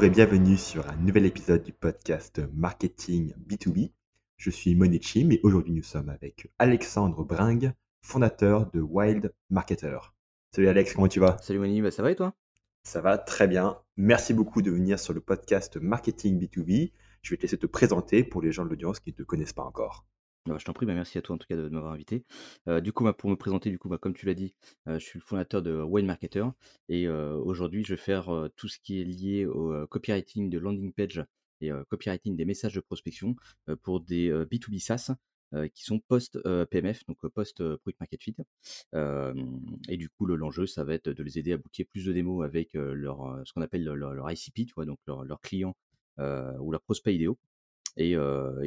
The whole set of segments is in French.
Bonjour et bienvenue sur un nouvel épisode du podcast Marketing B2B. Je suis Monichim et aujourd'hui nous sommes avec Alexandre Bringue, fondateur de Wild Marketer. Salut Alex, comment tu vas? Salut Moni, bah, ça va et toi? Ça va très bien. Merci beaucoup de venir sur le podcast Marketing B2B. Je vais te laisser te présenter pour les gens de l'audience qui ne te connaissent pas encore. Bah, je t'en prie, bah, merci à toi en tout cas de, m'avoir invité. Euh, du coup, bah, pour me présenter, du coup, comme tu l'as dit, euh, je suis le fondateur de Wine Marketer et euh, aujourd'hui, je vais faire tout ce qui est lié au copywriting de landing page et copywriting des messages de prospection pour des B2B SaaS qui sont post-PMF, donc post-Product Market Fit. et du coup, l'enjeu, ça va être de les aider à booker plus de démos avec ce qu'on appelle leur, ICP, donc leur, leur client ou leur prospect idéaux. Et,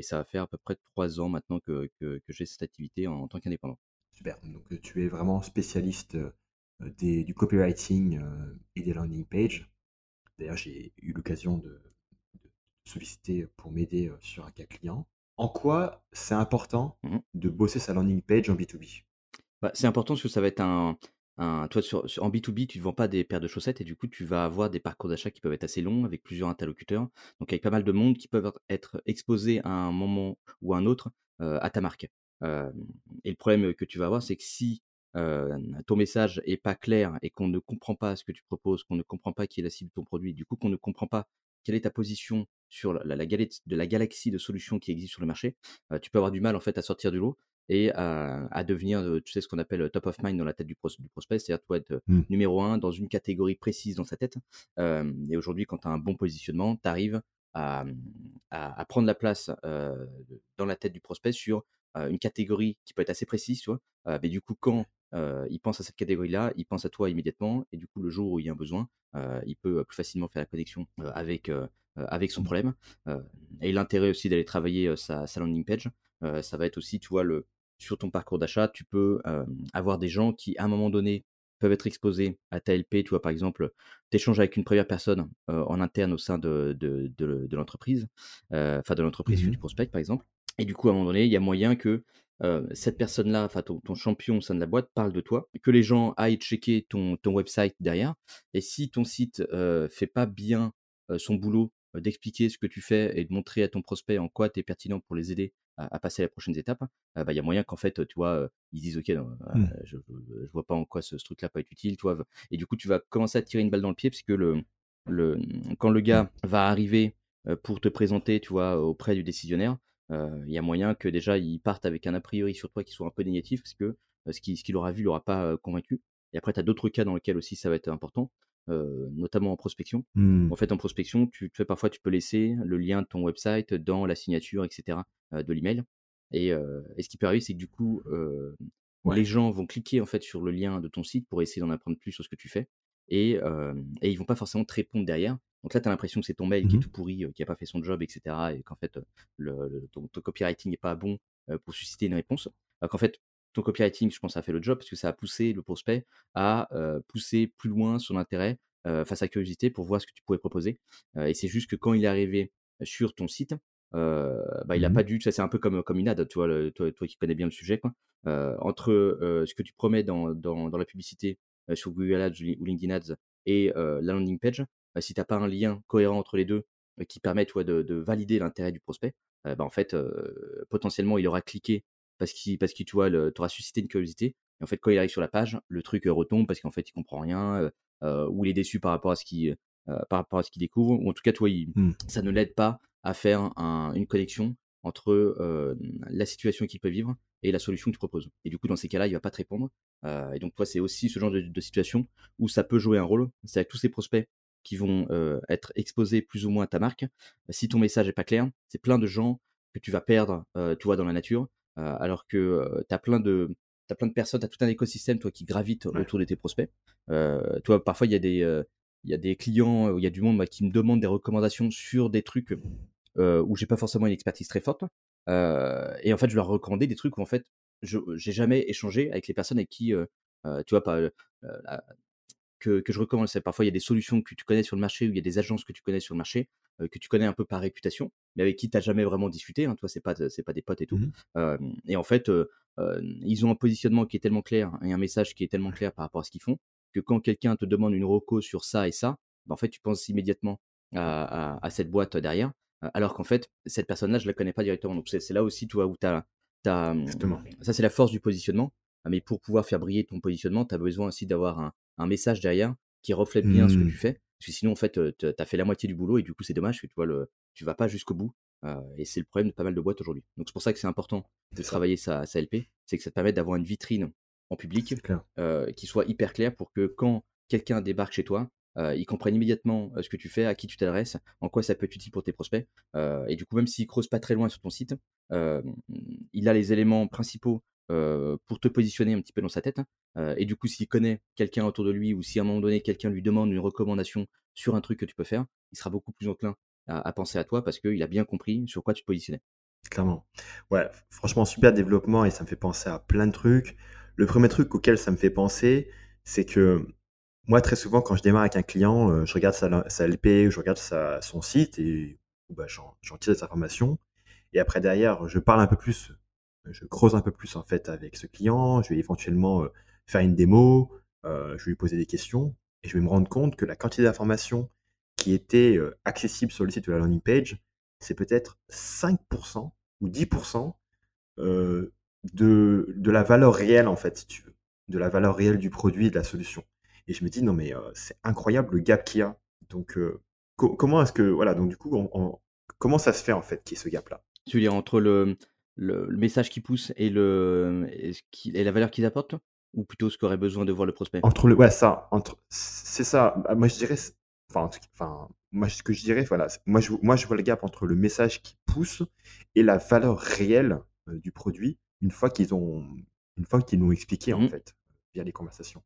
ça va faire à peu près trois ans maintenant que, j'ai cette activité en, tant qu'indépendant. Super. Donc tu es vraiment spécialiste du copywriting et des landing pages. D'ailleurs, j'ai eu l'occasion de, solliciter pour m'aider sur un cas client. En quoi c'est important mmh de bosser sa landing page en B2B bah, C'est important parce que ça va être un, toi, sur, en B2B, tu ne vends pas des paires de chaussettes et du coup, tu vas avoir des parcours d'achat qui peuvent être assez longs avec plusieurs interlocuteurs. Donc, avec pas mal de monde qui peuvent être exposés à un moment ou à un autre à ta marque. et le problème que tu vas avoir, c'est que si ton message est pas clair et qu'on ne comprend pas ce que tu proposes, qu'on ne comprend pas qui est la cible de ton produit, du coup, qu'on ne comprend pas quelle est ta position sur la, galette de la galaxie de solutions qui existent sur le marché, tu peux avoir du mal en fait à sortir du lot et à, devenir, tu sais, ce qu'on appelle top of mind dans la tête du, prospect, c'est-à-dire toi être mmh. numéro un dans une catégorie précise dans sa tête. et aujourd'hui, quand tu as un bon positionnement, tu arrives à, prendre la place dans la tête du prospect sur une catégorie qui peut être assez précise, tu vois. mais du coup, quand il pense à cette catégorie-là, il pense à toi immédiatement, et du coup, le jour où il y a un besoin, il peut plus facilement faire la connexion avec, avec son mmh. problème. et l'intérêt aussi d'aller travailler sa, sa, landing page, ça va être aussi, tu vois, le, sur ton parcours d'achat, tu peux avoir des gens qui, à un moment donné, peuvent être exposés à ta LP. Tu vois, par exemple, tu échanges avec une première personne en interne au sein de, de, l'entreprise, enfin de l'entreprise mmh du prospect, par exemple. Et du coup, à un moment donné, il y a moyen que cette personne-là, enfin ton, champion au sein de la boîte, parle de toi, que les gens aillent checker ton, ton website derrière. Et si ton site ne fait pas bien son boulot d'expliquer ce que tu fais et de montrer à ton prospect en quoi tu es pertinent pour les aider à, passer à la prochaine étape, bah, il y a moyen qu'en fait, tu vois, ils disent ok, mmh. je, ne vois pas en quoi ce, truc-là peut être utile, et du coup, tu vas commencer à tirer une balle dans le pied parce que le, le, quand le gars mmh. va arriver pour te présenter, tu vois, auprès du décisionnaire, il y a moyen que déjà il parte avec un a priori sur toi qui soit un peu négatif parce que ce qu'il aura vu l'aura pas convaincu. Et après, tu as d'autres cas dans lesquels aussi ça va être important. Notamment en prospection. Mmh. En fait, en prospection, tu, tu parfois tu peux laisser le lien de ton website dans la signature, etc. de l'email. Et, et, ce qui peut arriver, c'est que du coup, les gens vont cliquer en fait sur le lien de ton site pour essayer d'en apprendre plus sur ce que tu fais. Et, et ils vont pas forcément te répondre derrière. Donc là, tu as l'impression que c'est ton mail qui est mmh tout pourri, qui n'a pas fait son job, etc. Et qu'en fait, le, ton, copywriting n'est pas bon pour susciter une réponse. Alors qu'en fait, ton copywriting, je pense, a fait le job parce que ça a poussé le prospect à pousser plus loin son intérêt face à curiosité pour voir ce que tu pouvais proposer. et c'est juste que quand il est arrivé sur ton site, bah, il n'a mmh pas dû, ça c'est un peu comme, comme une ad, tu vois, toi, toi, qui connais bien le sujet, quoi. entre ce que tu promets dans, dans, dans la publicité sur Google Ads ou LinkedIn Ads et la landing page, bah, si tu n'as pas un lien cohérent entre les deux qui permet toi, de, de valider l'intérêt du prospect, bah, en fait, potentiellement, il aura cliqué parce qu'il, parce tu vois, auras suscité une curiosité. Et en fait, quand il arrive sur la page, le truc retombe parce qu'en fait, il comprend rien ou il est déçu par rapport à ce qu'il, par rapport à ce qu'il découvre. Ou en tout cas, toi, mmh. ça ne l'aide pas à faire une connexion entre la situation qu'il peut vivre et la solution que tu proposes. Et du coup, dans ces cas-là, il va pas te répondre. et donc, toi, c'est aussi ce genre de, situation où ça peut jouer un rôle. C'est avec tous ces prospects qui vont être exposés plus ou moins à ta marque. Si ton message n'est pas clair, c'est plein de gens que tu vas perdre, tu vois, dans la nature, alors que tu as plein de as plein de personnes, tu as tout un écosystème toi qui gravite autour de tes prospects. toi, parfois il y a des il y a des clients, il y a du monde bah, qui me demandent des recommandations sur des trucs euh, où j'ai pas forcément une expertise très forte. et en fait, je leur recommandais des trucs où en fait, je j'ai jamais échangé avec les personnes avec qui, tu vois, pas, que, que, je recommande. Parfois, il y a des solutions que tu connais sur le marché, ou il y a des agences que tu connais sur le marché, que tu connais un peu par réputation, mais avec qui tu n'as jamais vraiment discuté. Hein, toi, c'est pas, c'est pas des potes et tout. Mmh et en fait, ils ont un positionnement qui est tellement clair et un message qui est tellement clair par rapport à ce qu'ils font que quand quelqu'un te demande une reco sur ça et ça, bah, en fait, tu penses immédiatement à à à cette boîte derrière, alors qu'en fait, cette personne-là, je la connais pas directement. Donc c'est là aussi, tu vois, où tu as as, mmh, ça c'est la force du positionnement, mais pour pouvoir faire briller ton positionnement, tu as besoin aussi d'avoir un un message derrière qui reflète bien ce que tu Mmh. fais. Parce que sinon, en fait, tu as fait la moitié du boulot et du coup, c'est dommage que tu vois le tu vas pas jusqu'au bout, et c'est le problème de pas mal de boîtes aujourd'hui. Donc c'est pour ça que c'est important de ça. travailler sa sa LP, c'est que ça te permet d'avoir une vitrine en public, qui soit hyper claire pour que quand quelqu'un débarque chez toi, il comprenne immédiatement, ce que tu fais, à qui tu t'adresses, en quoi ça peut être utile pour tes prospects, et du coup, même s'il creuse pas très loin sur ton site, il a les éléments principaux, pour te positionner un petit peu dans sa tête, hein, et du coup, s'il connaît quelqu'un autour de lui ou si à un moment donné, quelqu'un lui demande une recommandation sur un truc que tu peux faire, il sera beaucoup plus enclin à penser à toi parce qu'il a bien compris sur quoi tu te positionnais. Clairement. Ouais, franchement, super développement et ça me fait penser à plein de trucs. Le premier truc auquel ça me fait penser, c'est que moi, très souvent, quand je démarre avec un client, je regarde sa sa LP, je regarde son site et bah, j'en tire des informations et après derrière, je parle un peu plus, je creuse un peu plus, en fait, avec ce client. Je vais éventuellement, heu, faire une démo, heu, je vais lui poser des questions et je vais me rendre compte que la quantité d'informations qui étaient, heu, accessibles sur le site ou la landing page, c'est peut-être 5% ou 10 heu, de de la valeur réelle, en fait, si tu veux, de la valeur réelle du produit et de la solution et je me dis: «Non mais, c'est incroyable le gap qu'il y a». Donc, comment est-ce que voilà, donc du coup, on comment ça se fait, en fait, qu'il y ait ce gap-là? Tu veux dire entre le le le message qui pousse et le et ce qui et la valeur qu'ils apportent? Ou plutôt ce qu'aurait besoin de voir le prospect? Entre le ouais, ça, entre c'est ça. Bah, moi, je dirais enfin, enfin, moi, ce que je dirais, voilà, moi, je moi, je vois le gap entre le message qui pousse et la valeur réelle, du produit, une fois qu'ils ont une fois qu'ils l'ont expliqué, en Mmh fait, via les conversations.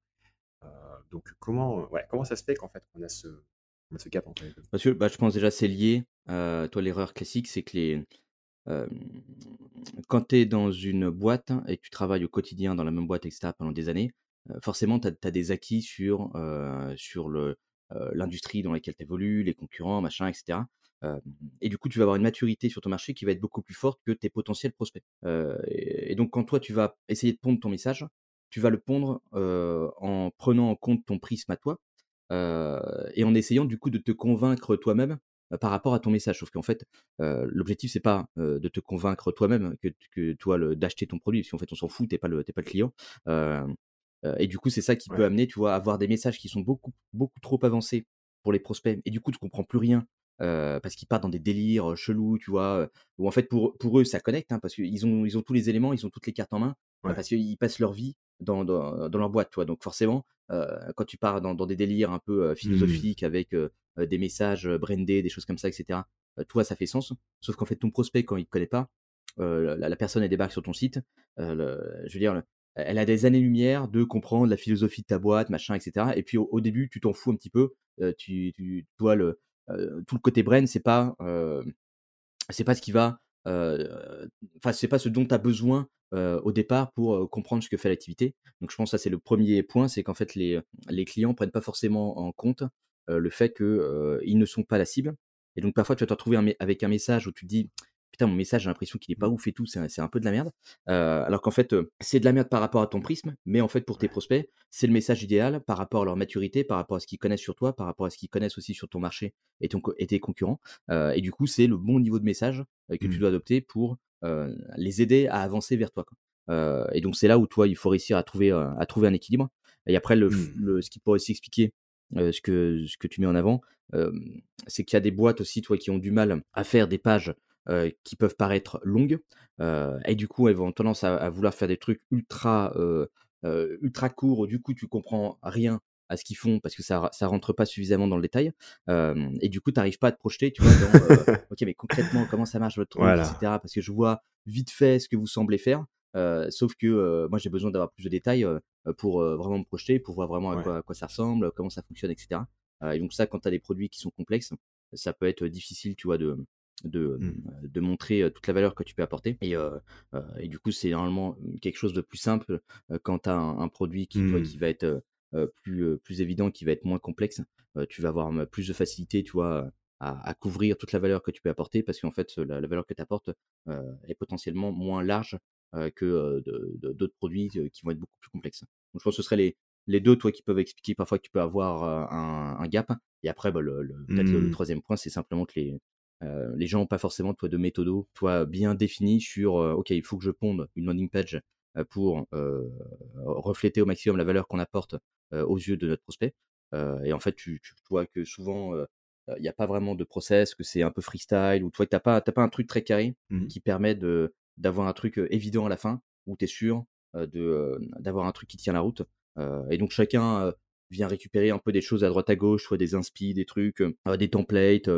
Donc comment, ouais, comment ça se fait qu'en fait, on a ce on a ce gap entre les 2? Parce que, bah, je pense déjà c'est lié, toi l'erreur classique, c'est que les quand tu es dans une boîte et que tu travailles au quotidien dans la même boîte et cetera pendant des années, forcément tu as des acquis sur, l'industrie dans laquelle tu évolues, les concurrents, machin et cetera. Hem et du coup, tu vas avoir une maturité sur ton marché qui va être beaucoup plus forte que tes potentiels prospects. Et et donc quand toi tu vas essayer de pondre ton message, tu vas le pondre, en prenant en compte ton prisme à toi, et en essayant du coup de te convaincre toi-même, par rapport à ton message. Sauf qu'en fait, l'objectif c'est pas, de te convaincre toi-même que toi d'acheter ton produit, parce qu'en fait on s'en fout, tu es pas le es pas le client. Et du coup, c'est ça qui peut amener, tu vois, à avoir des messages qui sont beaucoup, beaucoup trop avancés pour les prospects et du coup tu comprends plus rien, parce qu'ils partent dans des délires, chelous, tu vois? Où en fait pour pour eux ça connecte, hein, parce qu'ils ont ils ont tous les éléments, ils ont toutes les cartes en main, Ouais. parce qu'ils passent leur vie dans dans dans leur boîte, tu vois? Donc forcément, quand tu pars dans dans des délires un peu, Mmh. philosophiques avec, des messages, heu, brandés, des choses comme ça et cetera, heu, toi ça fait sens. Sauf qu'en fait ton prospect quand il te connaît pas, la personne elle débarque sur ton site, je veux dire, le elle a des années-lumière de comprendre la philosophie de ta boîte, machin et cetera et puis au début tu t'en fous un petit peu, tu tu le, tout le côté brand c'est pas, pas ce qui va, enfin c'est pas ce dont tu as besoin, au départ pour, comprendre ce que fait l'activité. Donc je pense ça c'est le premier point, c'est qu'en fait les, les clients prennent pas forcément en compte, le fait que, ils ne sont pas la cible et donc parfois tu vas te retrouver un avec un message où tu te dis: «Putain mon message j'ai l'impression qu'il est pas Mmh. ouf et tout, c'est un un peu de la merde». Alors qu'en fait, c'est de la merde par rapport à ton prisme, mais en fait pour tes prospects, c'est le message idéal par rapport à leur maturité, par rapport à ce qu'ils connaissent sur toi, par rapport à ce qu'ils connaissent aussi sur ton marché et ton et tes concurrents. Et du coup, c'est le bon niveau de message, que tu Mmh. dois adopter pour, les aider à avancer vers toi, quoi. Et donc c'est là où toi, il faut réussir à trouver, à trouver un équilibre et après le Mmh. le ce qui pourrait aussi expliquer, heu, ce que ce que tu mets en avant, hem, c'est qu'il y a des boîtes aussi, tu vois, qui ont du mal à faire des pages, heu, qui peuvent paraître longues, et du coup, elles vont tendance à à vouloir faire des trucs ultra, ultra courts. Du coup, tu comprends rien à ce qu'ils font parce que ça ça rentre pas suffisamment dans le détail, et du coup, tu arrives pas à te projeter, tu vois, dans, heu, OK, mais concrètement, comment ça marche votre truc et Voilà. cetera? Parce que je vois vite fait ce que vous semblez faire, sauf que, moi, j'ai besoin d'avoir plus de détails, pour, heu, vraiment me projeter, pour voir vraiment à Ouais. quoi à quoi ça ressemble, comment ça fonctionne et cetera. Heu et donc ça, quand tu as des produits qui sont complexes, ça peut être difficile, tu vois, de de, Mmh. de montrer, toute la valeur que tu peux apporter et du coup, c'est normalement, quelque chose de plus simple, quand tu as un un produit qui, Mmh. qui va être, plus, évident, qui va être moins complexe. Tu vas avoir, plus de facilité, tu vois, à à couvrir toute la valeur que tu peux apporter parce qu'en fait, la la valeur que tu apportes, est potentiellement moins large, que, heu, de de d'autres produits, heu, qui vont être beaucoup plus complexes. Donc je pense que ce serait les les 2, toi, qui peuvent expliquer parfois que tu peux avoir, un un gap Et après, bah, le, le- peut-être le, le Mmh. troisième point, c'est simplement que les, euh, les gens n'ont pas forcément toi, de méthodo toi, bien défini sur euh, OK, il faut que je ponde une landing page euh, pour euh, refléter au maximum la valeur qu'on apporte euh, aux yeux de notre prospect. Euh, et en fait, tu, tu vois que souvent, euh, il n'y a pas vraiment de process, que c'est un peu freestyle, ou que tu n'as pas, pas un truc très carré Mhm. qui permet de, d'avoir un truc évident à la fin, où tu es sûr de, d'avoir un truc qui tient la route. Et donc chacun vient récupérer un peu des choses à droite à gauche, soit des inspi, des trucs, euh, des templates.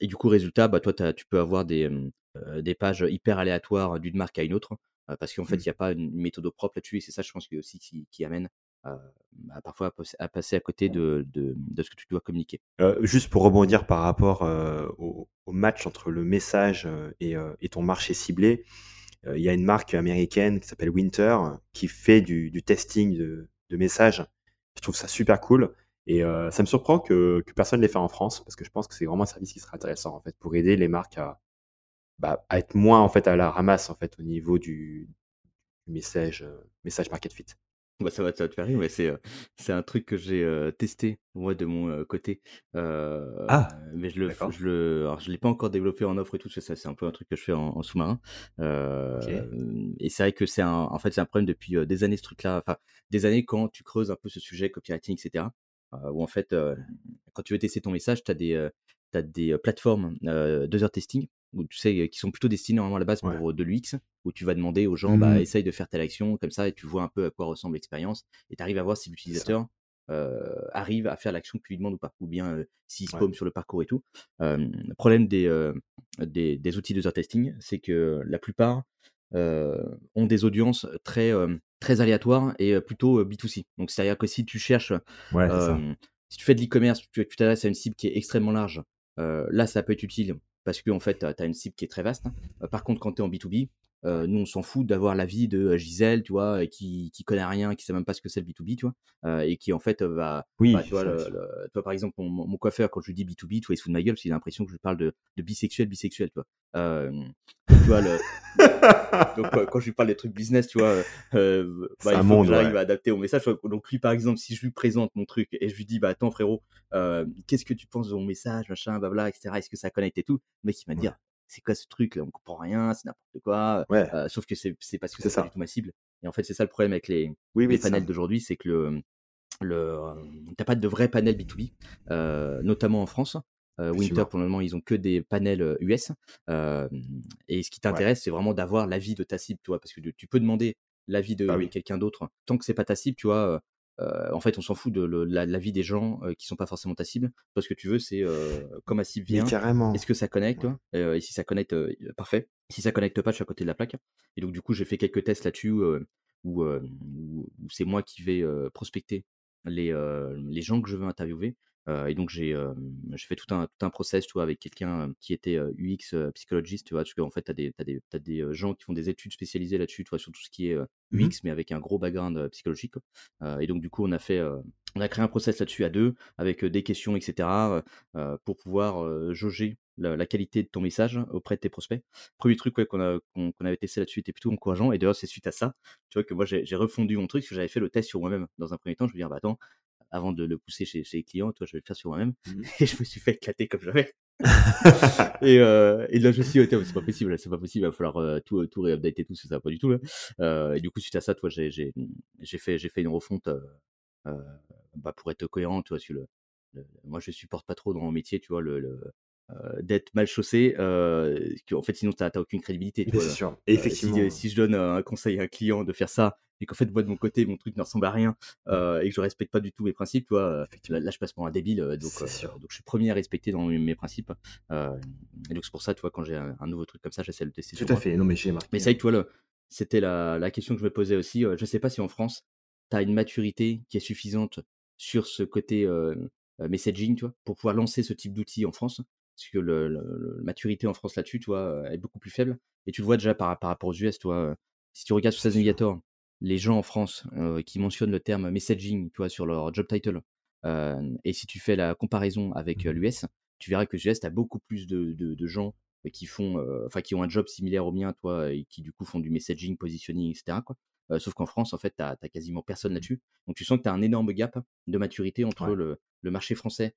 et du coup, résultat, bah, toi, tu peux avoir des, des pages hyper aléatoires d'une marque à une autre, parce qu'en fait, il Mhm. n'y a pas une méthode propre là-dessus, et c'est ça, je pense, qui, aussi, qui, qui amène bah, parfois à, passer- à côté de, de, de ce que tu dois communiquer. Euh, juste pour rebondir par rapport euh, au, match entre le message euh, et, euh, et ton marché ciblé, euh, il y a une marque américaine qui s'appelle Winter euh, qui fait du, testing de, de messages. Je trouve ça super cool. Et euh, ça me surprend que, que personne ne l'ait fait en France parce que je pense que c'est vraiment un service qui serait intéressant en fait pour aider les marques à, bah, à être moins en fait à la ramasse en fait au niveau du, message, euh, message market fit. Bah, ça va, ça va te faire rire, mais c'est euh, c'est un truc que j'ai euh, testé moi de mon euh, côté. Ah, mais je le, d'accord. je le, alors je l'ai pas encore développé en offre et tout, parce que ça c'est un peu un truc que je fais en, en sous-marin. Et c'est vrai que c'est un, en fait c'est un problème depuis des années ce truc-là, enfin des années quand tu creuses un peu ce sujet copywriting, etc. où en fait quand tu veux tester ton message, tu as des, t'as des plateformes deux heures testing où tu sais qui sont plutôt destinées normalement à la base pour euh, de l'UX où tu vas demander aux gens, bah, Mhm. essaye de faire telle action, comme ça, et tu vois un peu à quoi ressemble l'expérience, et tu arrives à voir si l'utilisateur euh, arrive à faire l'action que tu lui demandes ou pas, ou bien euh, s'il se Ouais. paume sur le parcours et tout. Le problème des, euh, des, des outils de testing, c'est que la plupart ont des audiences très, très aléatoires et plutôt euh, B2C. Donc, c'est-à-dire que si tu cherches, Ouais, si tu fais de l'e-commerce, tu tu t'adresses à une cible qui est extrêmement large, euh, là, ça peut être utile parce que en fait, tu as une cible qui est très vaste. Euh, par contre, quand tu es en B2B, euh, nous, on s'en fout d'avoir l'avis de euh, Gisèle, tu vois, et qui, qui connaît rien, qui sait même pas ce que c'est le B2B, tu vois, euh, et qui en fait euh, va, Oui, bah, tu vois, le- le- toi, par exemple, mon, mon coiffeur, quand je lui dis B2B, tu vois, il se fout de ma gueule parce qu'il a l'impression que je lui parle de, de bisexuel, bisexuel, tu vois. Euh, donc, tu vois, le, donc euh, quand je lui parle des trucs business, tu vois, euh, bah, il faut monde, que j'arrive ouais. à adapter au message. Donc lui, par exemple, si je lui présente mon truc et je lui dis, bah attends frérot, euh, qu'est-ce que tu penses de mon message, machin, blabla, etc. Est-ce que ça connecte et tout Le mec, il va Ouais. dire, c'est quoi ce truc là? On comprend rien, c'est n'importe quoi. Ouais, Euh, sauf que c'est c'est parce que c'est pas du tout ma cible. Et en fait, c'est ça le problème avec les, Oui, les panels d'aujourd'hui, c'est que le, le, t'as pas de vrai panel B2B, euh, notamment en France. Euh, Winter, pour le moment, ils ont que des panels US. et ce qui Ouais. t'intéresse, c'est vraiment d'avoir l'avis de ta cible, tu vois, parce que tu peux demander l'avis de, Bah de oui. quelqu'un d'autre. Tant que c'est pas ta cible, tu vois, en fait, on s'en fout de le- la- l'avis des gens qui sont pas forcément ta cible. Toi, ce que tu veux, c'est quand ma cible vient, est-ce que ça connecte Ouais. Et si ça connecte, parfait. Si ça connecte pas, je suis à côté de la plaque. Et donc, du coup, j'ai fait quelques tests là-dessus où, où- où c'est moi qui vais prospecter les, les gens que je veux interviewer. Euh, et donc, j'ai euh, fait tout un, tout un process tu vois, avec quelqu'un qui était UX psychologiste, tu vois, parce qu'en fait, tu as des, des, t'as des gens qui font des études spécialisées là-dessus, tu vois, sur tout ce qui est Mhm. UX, mais avec un gros background psychologique. et donc, du coup, on a fait, on a créé un process là-dessus à deux, avec des questions, etc., euh, pour pouvoir euh, jauger la, la qualité de ton message auprès de tes prospects. Premier truc ouais, qu'on qu'on qu'on avait testé là-dessus était plutôt encourageant. Et d'ailleurs, c'est suite à ça, tu vois, que moi, j'ai j'ai refondu mon truc, parce que j'avais fait le test sur moi-même. Dans un premier temps, je me dis, ah, bah attends, avant de le pousser chez, chez les clients, toi, je vais le faire sur moi-même. Mhm. Et je me suis fait éclater comme jamais. Et, euh, et là, je me suis dit, oh, c'est pas possible, c'est pas possible, il va falloir euh, tout, tout réupdater, tout, ça va pas du tout. Là. Euh, et du coup, suite à ça, toi, j'ai j'ai- j'ai fait, j'ai fait une refonte euh, euh, bah, pour être cohérent, tu vois, sur le, le- moi, je supporte pas trop dans mon métier, tu vois, le, le, euh, d'être mal chaussé, euh, que, en fait, sinon, t'as t'as aucune crédibilité, tu vois. sûr. Euh, Effectivement. si, si je donne euh, un conseil à un client de faire ça, et qu'en fait, moi, de mon côté, mon truc ne ressemble à rien, euh, et que je respecte pas du tout mes principes, tu vois, euh, là, je passe pour un débile, euh, donc, donc je suis premier à respecter dans mes, mes principes. Et donc, c'est pour ça, tu vois, quand j'ai un, un nouveau truc comme ça, j'essaie de le tester Tout à moi. fait. Non, mais j'ai marqué. Mais c'est vrai que, tu vois, le- c'était la, la question que je me posais aussi. je sais pas si en France, tu as une maturité qui est suffisante sur ce côté euh, messaging, tu vois, pour pouvoir lancer ce type d'outil en France. Parce que le, le- le- la maturité en France là-dessus, tu vois, est beaucoup plus faible. Et tu le vois déjà par, par rapport aux US, euh, Si tu regardes sur Sales. Navigator, les gens en France euh, qui mentionnent le terme messaging, tu vois, sur leur job title, euh, et si tu fais la comparaison avec Mhm. l'US, tu verras que aux US, tu as beaucoup plus de, de- de gens qui font, enfin, qui ont un job similaire au mien, toi, et qui du coup font du messaging, positioning, etc. Quoi. Sauf qu'en France, en fait, tu as quasiment personne Mmh. là-dessus. Donc tu sens que tu as un énorme gap de maturité entre Ouais. le le marché français,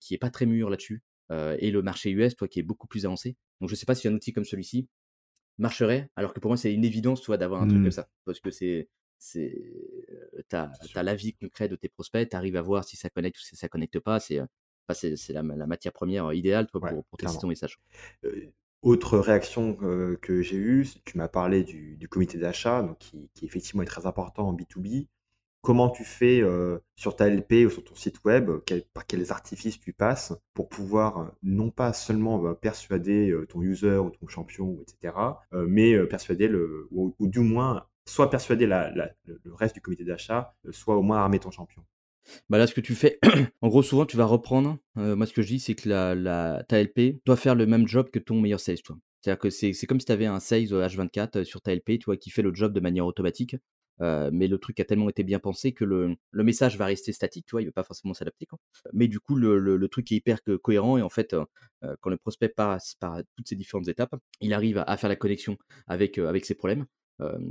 qui est pas très mûr là-dessus, et le marché US, toi, qui est beaucoup plus avancé. Donc je sais pas si un outil comme celui-ci marcherait, alors que pour moi, c'est une évidence, tu vois, d'avoir un truc comme Mmh. ça. Parce que c'est c'est, tu as l'avis concret de tes prospects, tu arrives à voir si ça connecte ou si ça connecte pas. C'est, enfin, la la matière première idéale, toi, Ouais, pour pour tester ton message. Autre réaction, que j'ai eue, tu m'as parlé du du comité d'achat, donc qui qui effectivement est très important en B2B. Comment tu fais, heu, sur ta LP ou sur ton site web, quels par quels artifices tu passes pour pouvoir, heu, non pas seulement, bah, persuader, ton user ou ton champion et cetera, heu, mais persuader le ou du moins, soit persuader le reste du comité d'achat, soit au moins armer ton champion? Bah, là, ce que tu fais, en gros, souvent, tu vas reprendre, moi, ce que je dis, c'est que la ta LP doit faire le même job que ton meilleur sales, tu vois? C'est-à-dire que c'est comme si tu avais un sales, heu, H24, heu, sur ta LP, tu vois, qui fait le job de manière automatique, heu, mais le truc a tellement été bien pensé que le le message va rester statique, tu vois? Il va pas forcément s'adapter. Mais du coup, le le truc est hyper co cohérent et en fait, heu heu, quand le prospect passe par toutes ces différentes étapes, il arrive à faire la connexion avec, avec ses problèmes.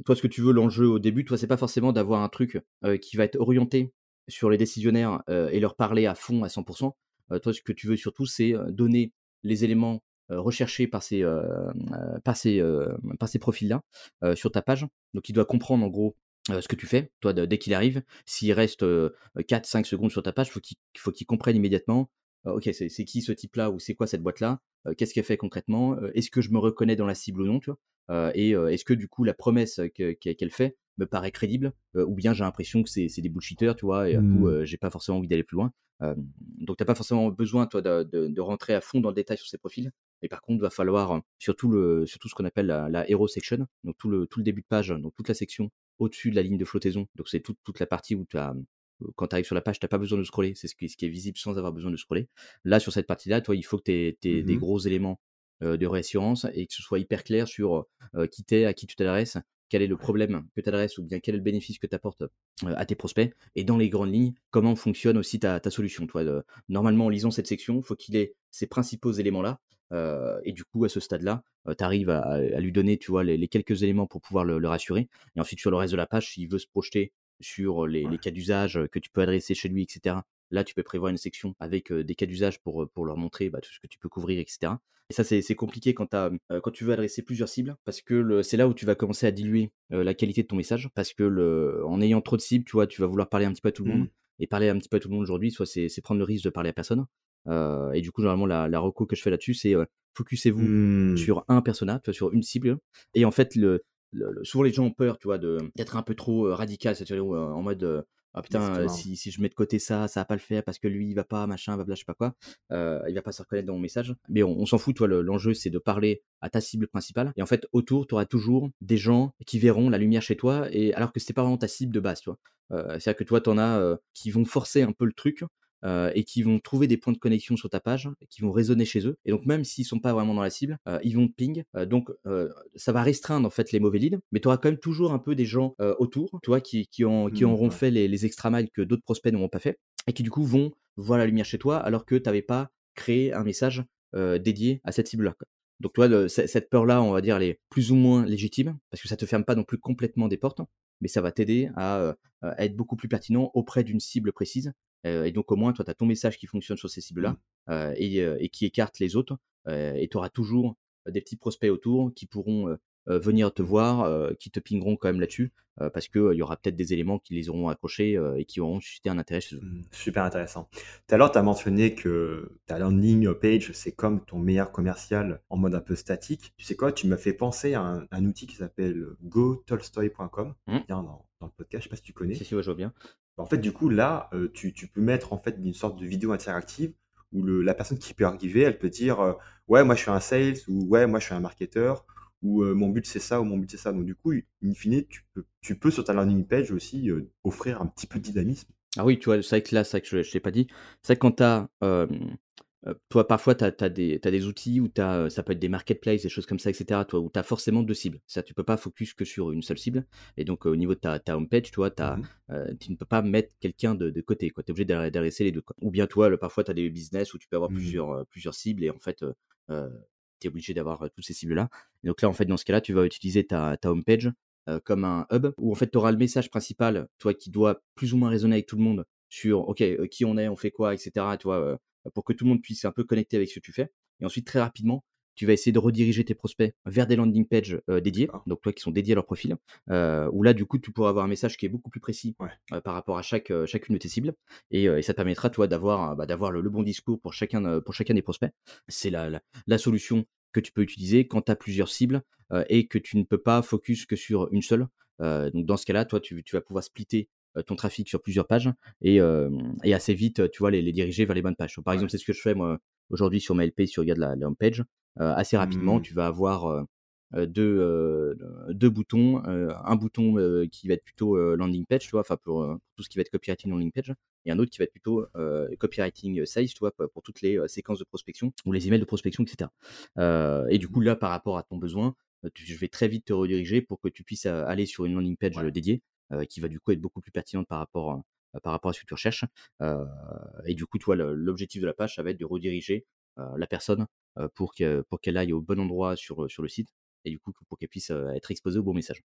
Toi, ce que tu veux, l'enjeu au début, toi, c'est pas forcément d'avoir un truc, qui va être orienté sur les décisionnaires, et leur parler à fond à 100 Heu, toi, ce que tu veux surtout, c'est, donner les éléments, heu, recherchés par ces, par ces, par ces profils-là, sur ta page. Donc il doit comprendre en gros, ce que tu fais, toi, de dès qu'il arrive. S'il reste, heu, 4-5 secondes sur ta page, faut qu'il faut qu'il comprenne immédiatement, «OK, c'est qui ce type-là ou c'est quoi cette boîte-là? Qu'est-ce qu'elle fait concrètement? Est-ce que je me reconnais dans la cible ou non?» tu vois? Et est-ce que du coup la promesse que qu'elle fait me paraît crédible? Ou bien j'ai l'impression que c'est des bullshitters, tu vois? Et du coup, Mmh. j'ai pas forcément envie d'aller plus loin. Donc tu as pas forcément besoin, toi, de de de rentrer à fond dans le détail sur ces profils. Mais par contre, va falloir, surtout le surtout ce qu'on appelle la la hero section, donc tout le tout le début de page, donc toute la section au-dessus de la ligne de flottaison. Donc c'est toute toute la partie où tu as, mmh, quand tu arrives sur la page, tu as pas besoin de scroller, c'est ce qui ce qui est visible sans avoir besoin de scroller. Là, sur cette partie-là, toi, il faut que tu aies des Mmh gros éléments, heu, de réassurance et que ce soit hyper clair sur, heu, qui tu à qui tu t'adresses, quel est le problème que tu adresses ou bien quel est le bénéfice que tu apportes, à tes prospects et dans les grandes lignes, comment fonctionne aussi ta ta solution. Heu, normalement, en lisant cette section, faut qu'il ait ces principaux éléments-là, et du coup, à ce stade-là, tu arrives à à lui donner, tu vois, les les quelques éléments pour pouvoir le le rassurer et ensuite sur le reste de la page, s'il veut se projeter sur les Ouais. les cas d'usage, que tu peux adresser chez lui et cetera, là, tu peux prévoir une section avec, des cas d'usage pour, leur montrer, bah, tout ce que tu peux couvrir et cetera et ça, c'est compliqué quand tu as, quand tu veux adresser plusieurs cibles parce que c'est là où tu vas commencer à diluer, la qualité de ton message parce que le en ayant trop de cibles, tu vois, tu vas vouloir parler un petit peu à tout le monde Mmh. et parler un petit peu à tout le monde aujourd'hui, soit c'est prendre le risque de parler à personne, heu et du coup, généralement, la la reco que je fais là-dessus, c'est, heu, focussez-vous Mmh. sur un vois, sur une cible et en fait, le souvent les gens ont peur, tu vois, d'être un peu trop, heu, radical, c'est-à-dire, heu, en mode, «Ah putain, si si je mets de côté ça, ça va pas le faire parce que lui, il va pas, machin, blabla, je sais pas quoi, il va pas se reconnaître dans mon message». Mais on on s'en fout, le l'enjeu, c'est de parler à ta cible principale et en fait, autour, tu auras toujours des gens qui verront la lumière chez toi et alors que c'était pas vraiment ta cible de base, tu vois? C'est-à-dire que toi, tu en as, qui vont forcer un peu le truc, heu et qui vont trouver des points de connexion sur ta page, qui vont résonner chez eux et donc même s'ils sont pas vraiment dans la cible, heu, ils vont te ping, heu, donc ça va restreindre en fait les mauvais leads, mais tu auras quand même toujours un peu des gens, autour, tu vois, qui qui ont qui Mmh, auront ouais. fait les les extra miles que d'autres prospects n'auront pas fait et qui du coup vont voir la lumière chez toi alors que tu avais pas créé un message, dédié à cette cible-là. Donc toi, le cette peur-là, on va dire, elle est plus ou moins légitime parce que ça te ferme pas non plus complètement des portes, mais ça va t'aider à, être beaucoup plus pertinent auprès d'une cible précise et donc au moins toi, tu as ton message qui fonctionne sur ces Mmh. cibles-là, heu et qui écarte les autres, et tu auras toujours des petits prospects autour qui pourront, venir te Mmh. voir, qui te pingeront quand même là-dessus, parce qu'il y aura peut-être des éléments qui les auront accrochés, et qui auront suscité un intérêt chez eux. Mmh, super intéressant. Tout à l'heure, tu as mentionné que ta landing page, c'est comme ton meilleur commercial en mode un peu statique. Tu sais quoi? Tu m'as fait penser à un un outil qui s'appelle gotolstoy.com. Mmh. Dans dans le podcast, je sais pas si tu connais? Si, si, ouais, je vois bien. En fait, du coup, là, heu, tu peux mettre, en fait, une sorte de vidéo interactive où la personne qui peut arriver, elle peut dire, heu: «Ouais, moi, je suis un sales» ou «Ouais, moi, je suis un marketeur» ou heu: «Mon but, c'est ça» ou «Mon but, c'est ça». Donc du coup, in fine, tu peux sur ta landing page aussi, offrir un petit peu de dynamisme. Ah oui, tu vois, c'est vrai que là, c'est vrai que je je t'ai pas dit. C'est vrai que quand tu toi, parfois, tu as des t'as des outils où as, ça peut être des marketplaces, des choses comme ça et cetera, toi, où tu as forcément 2 cibles. C'est-à-dire tu peux pas focus que sur une seule cible et donc, au niveau de ta ta home page, tu vois, tu Mmh mh. tu ne peux pas mettre quelqu'un de de côté. Tu es obligé d'a d'adresser les 2, quoi. Ou bien, toi, le parfois, tu as des business où tu peux avoir Mmh. plusieurs, cibles et en fait, tu es obligé d'avoir, toutes ces cibles-là et donc là, en fait, dans ce cas-là, tu vas utiliser ta ta home page, heu, comme un hub où en fait tu auras le message principal, toi qui doit plus ou moins résonner avec tout le monde sur OK, qui on est, on fait quoi et cetera, tu vois? Heu, pour que tout le monde puisse un peu connecter avec ce que tu fais et ensuite très rapidement, tu vas essayer de rediriger tes prospects vers des landing pages, heu, dédiées, donc toi qui sont dédiés à leur profil, heu, où là du coup tu pourras avoir un message qui est beaucoup plus précis, Ouais. par rapport à chaque, chacune de tes cibles et ça te permettra, toi, d'avoir, bah, le le bon discours pour chacun pour chacun des prospects. C'est la la la solution que tu peux utiliser quand tu as plusieurs cibles, et que tu ne peux pas focus que sur une seule. Donc dans ce cas-là, toi, tu tu vas pouvoir splitter, ton trafic sur plusieurs pages et et assez vite, heu, tu vois, les les diriger vers les bonnes pages. Donc par exemple, c'est ce que je fais moi, aujourd'hui sur ma LP, si tu regardes la la home page. Heu, assez rapidement, Mmh. tu vas avoir, heu heu, 2, heu, 2 boutons, un bouton, qui va être plutôt, landing page, tu vois? Enfin pour, tout ce qui va être copywriting landing page et un autre qui va être plutôt, copywriting sales, tu vois? Pour toutes les, séquences de prospection ou les emails de prospection et cetera. Heu et du coup là, par rapport à ton besoin, tu je vais très vite te rediriger pour que tu puisses, aller sur une landing page, Ouais. dédiée, qui va du coup être beaucoup plus pertinente par rapport, heu, par rapport à ce que tu recherches. Heu et du coup, le l'objectif de la page, ça va être de rediriger, la personne, pour que pour qu'elle aille au bon endroit sur, sur le site et du coup, pour qu'elle puisse, être exposée au bon message.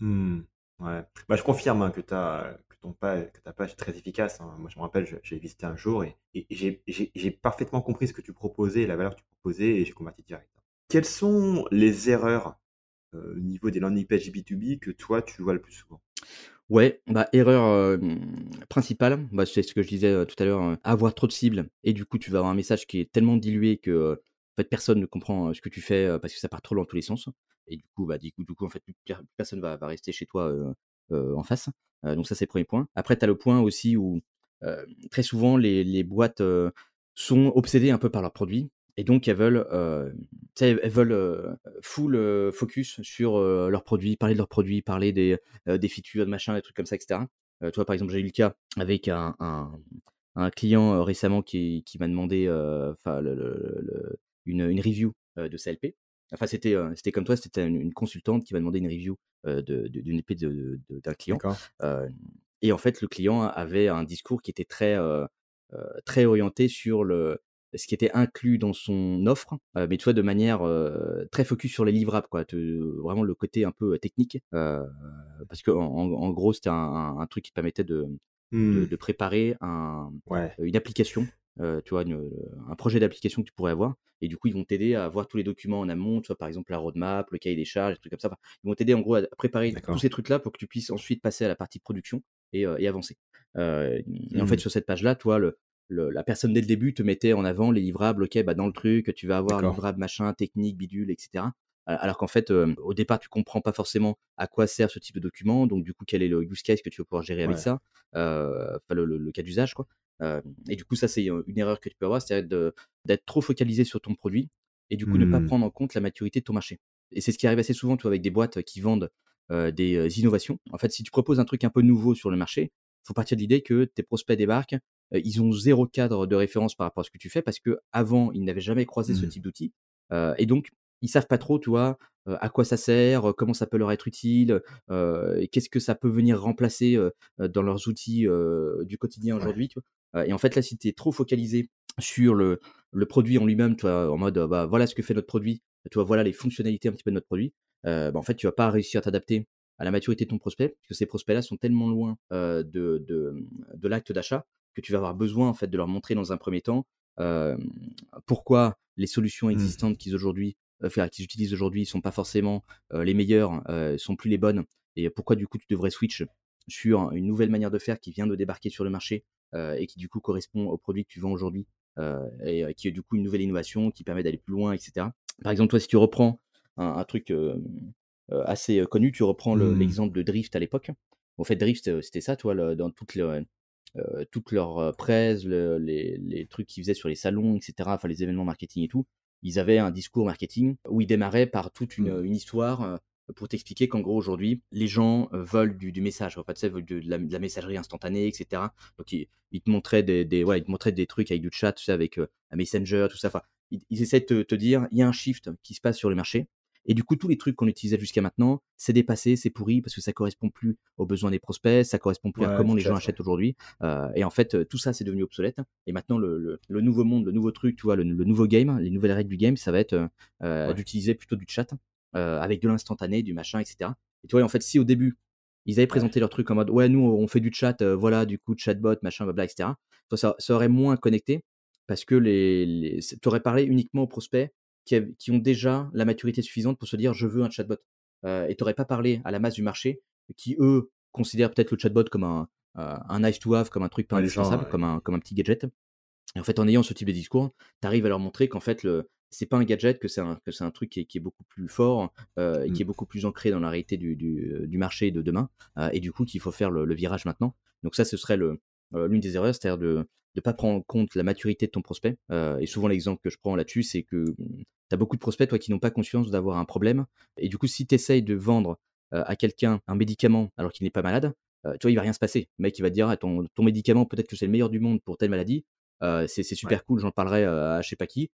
Mmh. Ouais. Bah, je confirme, hein, que ta que ton pa que ta page est très efficace, hein. Moi, je me rappelle, j'ai visité un jour et j'ai parfaitement compris ce que tu proposais la valeur que tu proposais et j'ai converti direct. Quelles sont les erreurs, au niveau des landing pages B2B que toi, tu vois le plus souvent? Ouais, bah, erreur, principale, bah, c'est ce que je disais, tout à l'heure, heu, avoir trop de cibles et du coup, tu vas avoir un message qui est tellement dilué que, en fait, personne ne comprend, ce que tu fais, parce que ça part trop dans tous les sens et du coup, bah, du coup du coup, en fait, personne va va rester chez toi, en face. Donc ça, c'est le 1 point. Après, tu as le point aussi où, très souvent les les boîtes, sont obsédées un peu par leurs produits et donc elles veulent, sais, elles veulent, heu, full, heu, focus sur, heu, leurs produits, parler de leurs produits, parler des, heu, des features, de machin, des trucs comme ça et cetera. Heu, tu vois, par exemple, j'ai eu le cas avec un un un client, récemment qui qui m'a demandé, le le le une, une review, de sa LP. Enfin, c'était, c'était comme toi, c'était une une consultante qui m'a demandé une review, d'une LP d'un client. Et en fait, le client avait un discours qui était très, très orienté sur le ce qui était inclus dans son offre, mais tu vois, de manière, très focus sur les livrables, quoi. Te vraiment le côté un peu, technique, parce qu'en en en gros, c'était un un un truc qui permettait de Mmh. de préparer un Ouais. une application, tu vois, une, un projet d'application que tu pourrais avoir et du coup, ils vont t'aider à avoir tous les documents en amont, tu vois, par exemple, la roadmap, le cahier des charges, des trucs comme ça. Enfin, ils vont t'aider en gros à préparer tous ces trucs-là pour que tu puisses ensuite passer à la partie production et avancer. Et en fait, Mmh. sur cette page-là, toi, le le la personne dès le début te mettait en avant les livrables. OK, bah, dans le truc, tu vas avoir livrable machin, technique, bidule et cetera. A alors qu'en fait, au départ, tu comprends pas forcément à quoi sert ce type de document, donc du coup, quel est le use case que tu vas pouvoir gérer avec ça, enfin le le le cas d'usage, quoi. Et du coup, ça, c'est, une erreur que tu peux avoir, c'est de d'être trop focalisé sur ton produit et du coup, ne pas Mmh. prendre en compte la maturité de ton marché et c'est ce qui arrive assez souvent, tu vois, avec des boîtes qui vendent, des, innovations. En fait, si tu proposes un truc un peu nouveau sur le marché, faut partir de l'idée que tes prospects débarquent, ils ont zéro cadre de référence par rapport à ce que tu fais parce qu'avant, ils n'avaient jamais croisé ce Mmh. type d'outil, et donc ils savent pas trop, tu vois, à quoi ça sert, comment ça peut leur être utile, qu'est-ce que ça peut venir remplacer, dans leurs outils, du quotidien aujourd'hui, et en fait, là, si tu es trop focalisé sur le le produit en lui-même, en mode, bah, voilà ce que fait notre produit, tu vois, voilà les fonctionnalités un petit peu de notre produit, bah, en fait, tu vas pas réussir à t'adapter à la maturité de ton prospect, parce que ces prospects-là sont tellement loin, heu, de de, de l'acte d'achat que tu vas avoir besoin, en fait, de leur montrer dans un premier temps, pourquoi les solutions Mmh. existantes qu'ils aujourd'hui enfin, qu'ils utilisent aujourd'hui sont pas forcément, les meilleures, sont plus les bonnes et pourquoi du coup tu devrais switch sur une nouvelle manière de faire qui vient de débarquer sur le marché, et qui du coup correspond au produit que tu vends aujourd'hui, et qui est du coup une nouvelle innovation qui permet d'aller plus loin et cetera. Par exemple, toi, si tu reprends un un truc, heu, assez, connu, tu reprends le Mmh. l'exemple de Drift à l'époque. En fait, Drift, c'était ça, le dans toutes le heu, toutes leurs, heu, presse, le les les trucs qu'ils faisaient sur les salons et cetera, enfin les événements marketing et tout. Ils avaient un discours marketing où ils démarraient par toute une, Mmh. une histoire, heu, pour t'expliquer qu'en gros aujourd'hui, les gens, veulent du du message, en fait, tu sais, veulent de de la de la messagerie instantanée et cetera. Donc ils ils te montraient des des ouais, ils te montraient des trucs avec du chat, tu sais, avec, un Messenger, tout ça. Enfin, ils ils essaient de te te dire: «Il y a un shift qui se passe sur le marché et du coup, tous les trucs qu'on utilisait jusqu'à maintenant, c'est dépassé, c'est pourri parce que ça correspond plus aux besoins des prospects, ça correspond plus à comment les gens achètent aujourd'hui». Heu et en fait, heu, tout ça, c'est devenu obsolète et maintenant le le le nouveau monde, le nouveau truc, tu vois, le le nouveau game, les nouvelles règles du game, ça va être, Ouais. d'utiliser plutôt du chat, avec de l'instantané, du machin et cetera Et tu vois, en fait, si au début, ils avaient Ouais. présenté leur truc en mode ouais, nous, on fait du chat, voilà, du coup, chatbot, machin, blabla, et cetera. Toi, ça ça aurait moins connecté parce que les les c tu aurais parlé uniquement aux prospects qui ont déjà la maturité suffisante pour se dire: «Je veux un chatbot». Heu, et tu aurais pas parlé à la masse du marché qui, eux, considèrent peut-être le chatbot comme un, heu, un nice to have, comme un truc pas Ouais, indispensable, comme un comme un petit gadget. Et en fait, en ayant ce type de discours, tu arrives à leur montrer qu'en fait, le c'est pas un gadget, que c'est un que c'est un truc qui est qui est beaucoup plus fort, et qui est mmh, beaucoup plus ancré dans la réalité du du, du marché de demain, et du coup qu'il faut faire le le virage maintenant. Donc ça, ce serait le, l'une des erreurs, c'est-à-dire de de pas prendre en compte la maturité de ton prospect, heu, et souvent l'exemple que je prends là-dessus, c'est que, mmh, tu as beaucoup de prospects, toi, qui n'ont pas conscience d'avoir un problème et du coup, si tu essayes de vendre, heu, à quelqu'un un médicament alors qu'il n'est pas malade, heu, tu vois, il va rien se passer. Le mec, il va te dire: «Ah ton ton médicament, peut-être que c'est le meilleur du monde pour telle maladie, c'est ouais, super cool, j'en parlerai, à je sais pas qui,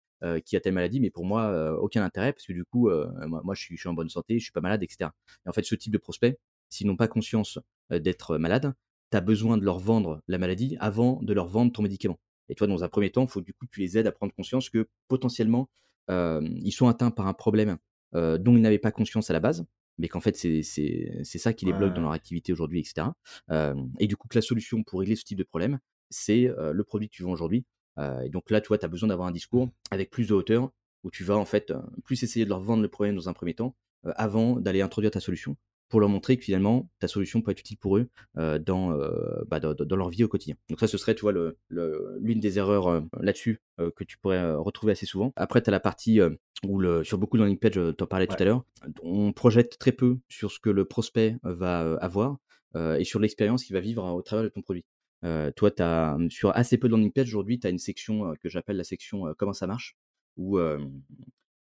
qui a telle maladie, mais pour moi, aucun intérêt parce que du coup, moi moi je suis je suis en bonne santé, je suis pas malade et cetera. Et en fait, ce type de prospects, s'ils n'ont pas conscience, d'être malades, tu as besoin de leur vendre la maladie avant de leur vendre ton médicament. Et toi, dans un premier temps, il faut du coup que tu les aides à prendre conscience que potentiellement, ils sont atteints par un problème, dont ils n'avaient pas conscience à la base, mais qu'en fait c'est ça qui les bloque dans leur activité aujourd'hui et cetera. Hem, et du coup que la solution pour régler ce type de problème, c'est, le produit que tu vends aujourd'hui. Et donc là, tu vois, tu as besoin d'avoir un discours mmh, avec plus de hauteur, où tu vas en fait, plus essayer de leur vendre le problème dans un premier temps, avant d'aller introduire ta solution, pour leur montrer que finalement ta solution peut être utile pour eux, heu, dans, heu, bah, dans dans leur vie au quotidien. Donc ça, ce serait, tu vois, le le l'une des erreurs, heu, là-dessus, que tu pourrais, retrouver assez souvent. Après, tu as la partie, où le sur beaucoup de landing page, tu en parlais tout à l'heure, on projette très peu sur ce que le prospect va, avoir, et sur l'expérience qu'il va vivre au travers de ton produit. Toi, as, sur assez peu de landing page aujourd'hui, tu as une section, que j'appelle la section, comment ça marche? Où,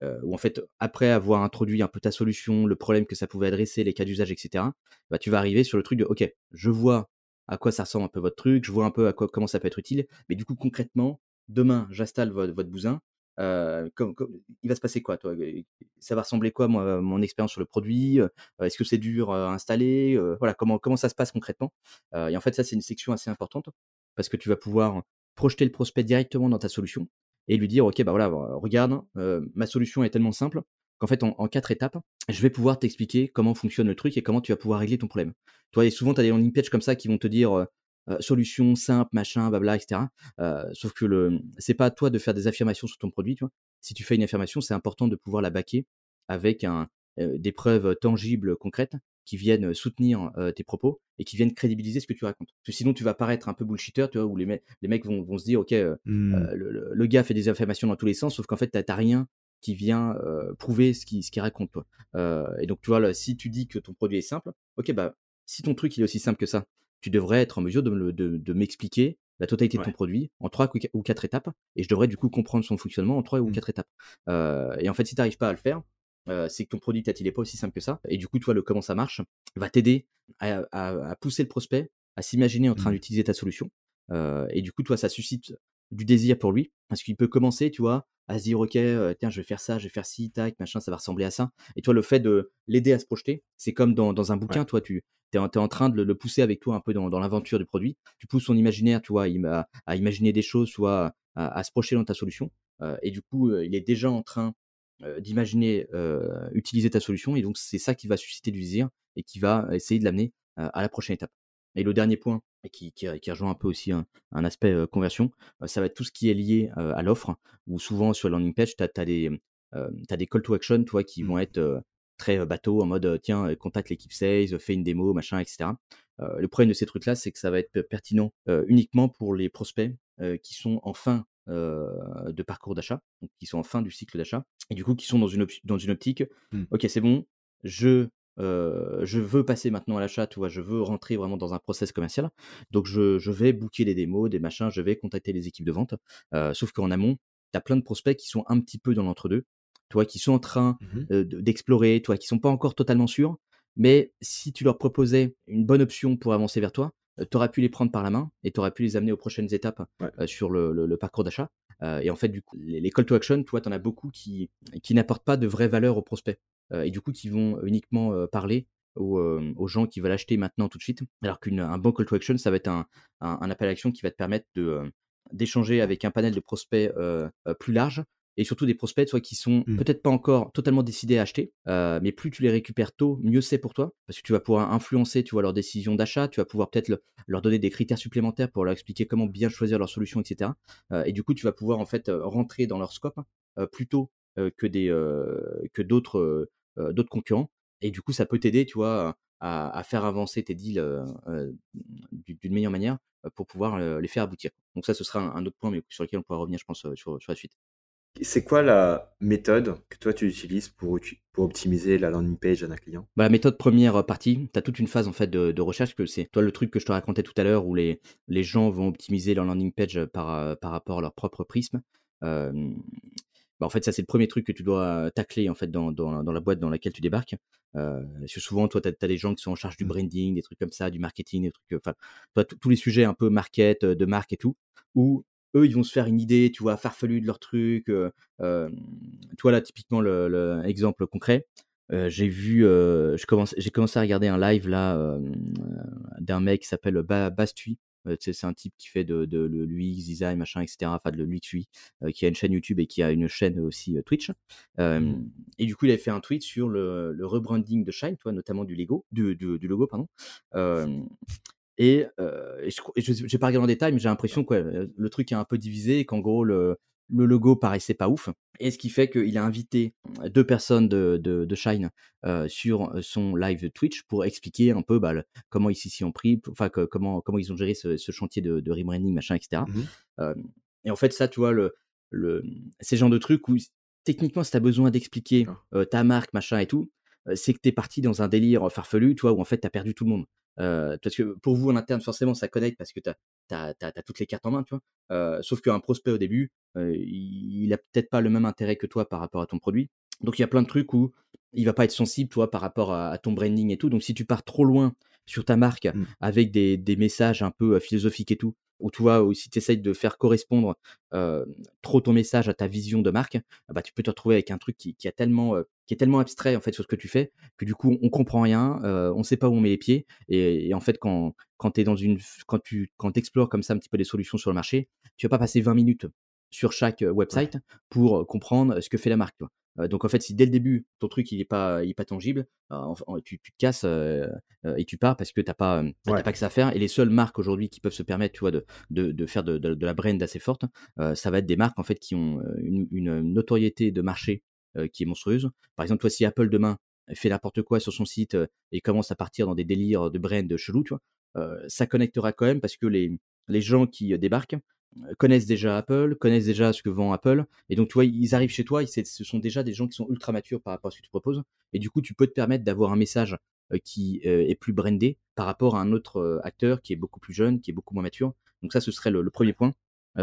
heu, où en fait, après avoir introduit un peu ta solution, le problème que ça pouvait adresser, les cas d'usage et cetera, bah, tu vas arriver sur le truc de: «OK, je vois à quoi ça ressemble un peu votre truc, je vois un peu à quoi comment ça peut être utile, mais du coup concrètement, demain j'installe votre votre bousin, com il va se passer quoi toi? Ça va ressembler quoi mon expérience sur le produit? Heu, est-ce que c'est dur, à installer? Heu, voilà, comment ça se passe concrètement?» Et en fait, ça, c'est une section assez importante parce que tu vas pouvoir projeter le prospect directement dans ta solution et lui dire: «OK, bah, voilà, regarde, ma solution est tellement simple qu'en fait, en 4 étapes, je vais pouvoir t'expliquer comment fonctionne le truc et comment tu vas pouvoir régler ton problème». Tu? Et souvent, tu as des landing pages comme ça qui vont te dire, «Solution simple, machin, blabla» et cetera. Heu, sauf que le c'est pas à toi de faire des affirmations sur ton produit, tu? Si tu fais une affirmation, c'est important de pouvoir la backer avec des preuves tangibles, concrètes qui viennent soutenir, tes propos et qui viennent crédibiliser ce que tu racontes. Parce que sinon tu vas paraître un peu bullshitter, tu vois? Où les mecs les mecs vont vont se dire: «OK, mmh, le gars fait des affirmations dans tous les sens», sauf qu'en fait tu as rien qui vient, prouver ce qu'il ce raconte, toi. Et donc tu vois, là, si tu dis que ton produit est simple, OK, bah, si ton truc il est aussi simple que ça, tu devrais être en mesure de me le de de m'expliquer la totalité de ton produit en 3 ou 4 étapes et je devrais du coup comprendre son fonctionnement en 3 ou mmh, 4 étapes. Et en fait, si tu arrives pas à le faire, heu, c'est que ton produit peut-être il est pas aussi simple que ça et du coup, toi, le comment ça marche va t'aider à à à pousser le prospect à s'imaginer en train mmh, d'utiliser ta solution. Heu et du coup, toi, ça suscite du désir pour lui parce qu'il peut commencer, tu vois, à se dire: «OK, heu, tiens, je vais faire ça, je vais faire ci, tac, machin, ça va ressembler à ça» et toi, le fait de l'aider à se projeter, c'est comme dans dans un ouais, bouquin, toi, tu es en es en train de le le pousser avec toi un peu dans dans l'aventure du produit. Tu pousses son imaginaire, tu vois, à à imaginer des choses, soit à à se projeter dans ta solution, heu et du coup, heu, il est déjà en train, d'imaginer, heu, utiliser ta solution et donc c'est ça qui va susciter du désir et qui va essayer de l'amener, heu, à la prochaine étape. Et le dernier point et qui qui qui rejoint un peu aussi un un aspect, conversion, ça va être tout ce qui est lié, à l'offre, où souvent sur la landing page, tu as des, call to action, tu vois, qui vont mmh, être, très, bateau en mode, tiens, contacte l'équipe sales, fais une démo, machin et cetera. Heu, le problème de ces trucs-là, c'est que ça va être pe pertinent, uniquement pour les prospects, qui sont en fin, de parcours d'achat, qui sont en fin du cycle d'achat et du coup qui sont dans une dans une optique: mmh, «OK, c'est bon, je, je veux passer maintenant à l'achat», tu vois? Je veux rentrer vraiment dans un process commercial, donc je je vais booker des démos, des machins, je vais contacter les équipes de vente, sauf qu'en amont, tu as plein de prospects qui sont un petit peu dans l'entre-deux, toi, qui sont en train, mmh d'explorer, toi, qui sont pas encore totalement sûrs, mais si tu leur proposais une bonne option pour avancer vers toi, tu aurais pu les prendre par la main et tu aurais pu les amener aux prochaines étapes, ouais, heu, sur le le le parcours d'achat, heu et en fait, du coup, les les call to action, tu vois, tu en as beaucoup qui qui n'apportent pas de vraie valeur aux prospects, heu et du coup, qui vont uniquement, parler aux, gens qui veulent acheter maintenant tout de suite. Alors qu'un bon call to action, ça va être un un un appel à action qui va te permettre de, d'échanger avec un panel de prospects, plus large, et surtout des prospects, soit qui sont Mmh. peut-être pas encore totalement décidés à acheter, euh, mais plus tu les récupères tôt, mieux c'est pour toi, parce que tu vas pouvoir influencer, tu vois, leur décision d'achat, tu vas pouvoir peut-être le- leur donner des critères supplémentaires pour leur expliquer comment bien choisir leur solution, etc. Euh, et du coup, tu vas pouvoir en fait euh, rentrer dans leur scope plus tôt que des que d'autres d'autres concurrents. Et du coup, ça peut t'aider, tu vois, à, à faire avancer tes deals d'une meilleure manière pour pouvoir les faire aboutir. Donc ça, ce sera un, autre point, mais sur lequel on pourra revenir, je pense, sur, sur la suite. C'est quoi la méthode que toi tu utilises pour, pour optimiser la landing page d'un client? Bah, la méthode première euh, partie, tu as toute une phase en fait de, de recherche que c'est toi le truc que je te racontais tout à l'heure où les, les gens vont optimiser leur landing page euh, par, euh, par rapport à leur propre prisme. Euh, bah, en fait, ça c'est le premier truc que tu dois tacler en fait dans, dans, dans la boîte dans laquelle tu débarques. Euh, parce que souvent, toi, tu as, des gens qui sont en charge du Mmh. branding, des trucs comme ça, du marketing, des trucs, enfin, toi, tous les sujets un peu market, de marque et tout, où eux, ils vont se faire une idée, tu vois, farfelu de leur truc. Euh, toi, là, typiquement, le, le exemple concret, euh, j'ai vu, euh, j'ai commencé à regarder un live là d'un mec qui s'appelle ba Bastui. C'est un type qui fait de, de, le l'UX design, machin, etc. Enfin, de l'UX UI, qui a une chaîne YouTube et qui a une chaîne aussi Twitch. Mmh. et du coup, il avait fait un tweet sur le, le rebranding de Shine, toi, notamment du Lego, du, du, du logo, pardon. Euh, et, et je n'ai pas regardé en détail, mais j'ai l'impression que ouais, le truc est un peu divisé et qu'en gros, le, le logo paraissait pas ouf. Et ce qui fait qu'il a invité deux personnes de, de, de Shine euh, sur son live de Twitch pour expliquer un peu bah, le- comment ils s'y ont pris, enfin que- comment, comment ils ont géré ce, ce chantier de, de rebranding, machin, etc. Mhm. Euh, et en fait, ça, tu vois, le, le, ces genres de trucs où techniquement, si tu as besoin d'expliquer euh, ta marque, machin et tout, c'est que tu es parti dans un délire farfelu, tu vois, où en fait, tu as perdu tout le monde. Euh, parce que pour vous, en interne, forcément, ça connecte parce que tu as, toutes les cartes en main, tu vois. Euh, sauf qu'un prospect au début, euh, il, il a peut-être pas le même intérêt que toi par rapport à ton produit. Donc, il y a plein de trucs où il va pas être sensible, toi, par rapport à, à ton branding et tout. Donc, si tu pars trop loin sur ta marque Mm. avec des, des messages un peu philosophiques et tout, ou tu vois, ou si tu essayes de faire correspondre euh, trop ton message à ta vision de marque, ah bah, tu peux te retrouver avec un truc qui, qui a tellement, euh, qui est tellement abstrait en fait sur ce que tu fais que du coup on comprend rien, euh, on sait pas où on met les pieds et, et en fait quand, quand tu dans une quand tu quand explores comme ça un petit peu des solutions sur le marché, tu vas pas passer 20 minutes sur chaque website pour comprendre ce que fait la marque. tu vois. Donc en fait, si dès le début ton truc il est pas, il est pas tangible, tu, tu te casses et tu pars parce que t'as pas, Ouais. pas que ça à faire. Et les seules marques aujourd'hui qui peuvent se permettre, tu vois, de, de, de faire de, de- de la brand assez forte, ça va être des marques en fait qui ont une, une notoriété de marché qui est monstrueuse. Par exemple, toi, si Apple demain fait n'importe quoi sur son site et commence à partir dans des délires de brand chelou, tu vois, euh, ça connectera quand même parce que les, les gens qui débarquent connaissent déjà Apple, connaissent déjà ce que vend Apple, et donc tu vois, ils arrivent chez toi, ce sont déjà des gens qui sont ultra matures par rapport à ce que tu proposes, et du coup, tu peux te permettre d'avoir un message euh, qui euh, est plus brandé par rapport à un autre euh, acteur qui est beaucoup plus jeune, qui est beaucoup moins mature. Donc ça, ce serait le, premier point,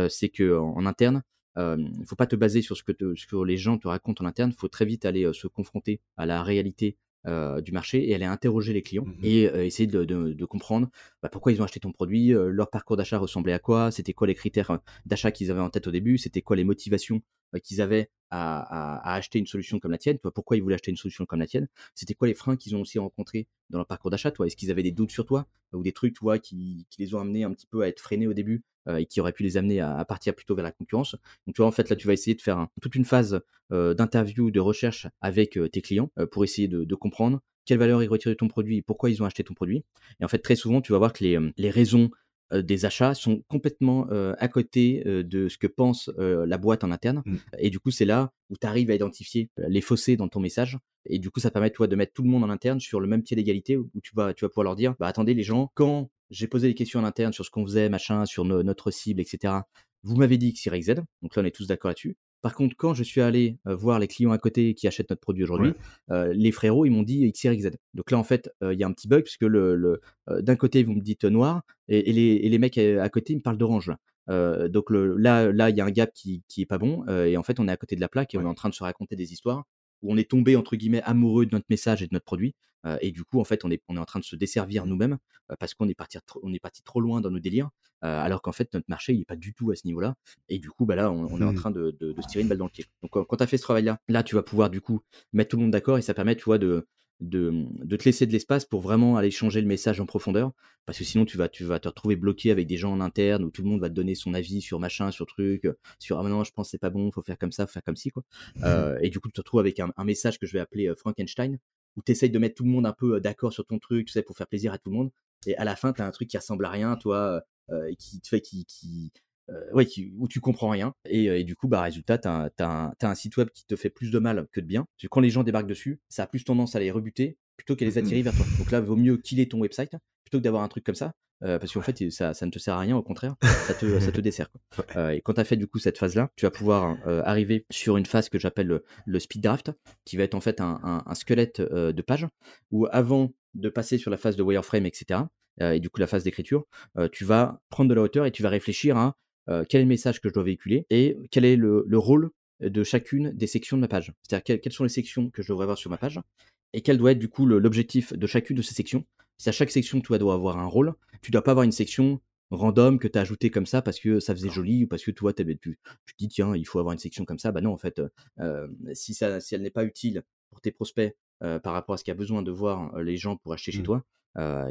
c'est que en, interne, il ne faut pas te baser sur ce que te- sur les gens te racontent en interne, il faut très vite aller se confronter à la réalité euh, du marché et aller interroger les clients Mhm. et euh, essayer de, de- de comprendre bah, pourquoi ils ont acheté ton produit, euh, leur parcours d'achat ressemblait à quoi, c'était quoi les critères d'achat qu'ils avaient en tête au début, c'était quoi les motivations qu'ils avaient à, à- à acheter une solution comme la tienne, toi, pourquoi ils voulaient acheter une solution comme la tienne, c'était quoi les freins qu'ils ont aussi rencontrés dans leur parcours d'achat, toi, est-ce qu'ils avaient des doutes sur toi ou des trucs, toi, qui, qui les ont amenés un petit peu à être freinés au début et qui auraient pu les amener à, à partir plutôt vers la concurrence. Donc, tu vois, en fait, là, tu vas essayer de faire un- toute une phase euh, d'interview, de recherche avec euh, tes clients euh, pour essayer de, de comprendre quelle valeur ils retirent de ton produit et pourquoi ils ont acheté ton produit. Et en fait, très souvent, tu vas voir que les, euh, les raisons euh, des achats sont complètement euh, à côté euh, de ce que pense euh, la boîte en interne. Mm. Et du coup, c'est là où tu arrives à identifier euh, les fossés dans ton message. Et du coup, ça permet toi de mettre tout le monde en interne sur le même pied d'égalité où tu vas, tu vas pouvoir leur dire, bah attendez les gens, quand j'ai posé des questions en interne sur ce qu'on faisait, machin, sur no- notre cible, etc., vous m'avez dit que c'est Z. Donc là, on est tous d'accord là-dessus. Par contre, quand je suis allé euh, voir les clients à côté qui achètent notre produit aujourd'hui, Ouais. euh, les frérots, ils m'ont dit XYZ. Donc là, en fait, euh, il y a un petit bug, puisque le, le, d'un côté, vous me dites noir, et, et les, et les mecs à côté, ils me parlent d'orange. donc le, là, là, il y a un gap qui, qui est pas bon, et en fait, on est à côté de la plaque et on est en train de se raconter des histoires où on est tombé entre guillemets amoureux de notre message et de notre produit, euh, et du coup, en fait, on est, on est en train de se desservir nous-mêmes euh, parce qu'on est parti, tr- on est parti trop loin dans nos délires, euh, alors qu'en fait, notre marché, il est pas du tout à ce niveau-là. Et du coup, bah là, on, on est en Mhm. train de, de- de se tirer une balle dans le pied. Donc, quand quand tu as fait ce travail-là, là, tu vas pouvoir du coup mettre tout le monde d'accord et ça permet, tu vois, de, de, mmh, de te laisser de l'espace pour vraiment aller changer le message en profondeur. Parce que sinon, tu vas, tu vas te retrouver bloqué avec des gens en interne où tout le monde va te donner son avis sur machin, sur truc, euh, sur ah non, je pense que c'est pas bon, faut faire comme ça, faut faire comme ci, quoi. Euh, et du coup, tu te retrouves avec un, un message que je vais appeler euh, Frankenstein, où tu essayes de mettre tout le monde un peu d'accord sur ton truc, tu sais, pour faire plaisir à tout le monde. Et à la fin, tu as un truc qui ressemble à rien, toi, qui te fait qui, qui, euh, ouais, où tu comprends rien. Et, euh, et du coup, bah, résultat, tu as, as, un site web qui te fait plus de mal que de bien. Parce que quand les gens débarquent dessus, ça a plus tendance à les rebuter plutôt qu'à les mmh attirer vers toi. Donc là, vaut mieux killer ton website plutôt que d'avoir un truc comme ça. Euh, parce qu'en fait, ça, ça, ne te sert à rien, au contraire, ça te, ça te dessert. Quoi. Euh, et quand tu as fait du coup cette phase-là, tu vas pouvoir euh, arriver sur une phase que j'appelle le, le, speed draft, qui va être en fait un, un, un squelette de page, où avant de passer sur la phase de wireframe, etc., et du coup la phase d'écriture, tu vas prendre de la hauteur et tu vas réfléchir à euh, quel est le message que je dois véhiculer et quel est le, rôle de chacune des sections de ma page. C'est-à-dire quelles, sont les sections que je devrais avoir sur ma page et quel doit être du coup l'objectif de chacune de ces sections. C'est à chaque section, tu dois avoir un rôle. Tu dois pas avoir une section random que tu as ajouté comme ça parce que ça faisait joli ou parce que toi, tu, tu te dis, tiens, il faut avoir une section comme ça. Bah non, en fait, euh, si, ça, si elle n'est pas utile pour tes prospects euh, par rapport à ce qu'il y a besoin de voir les gens pour acheter chez mmh. toi,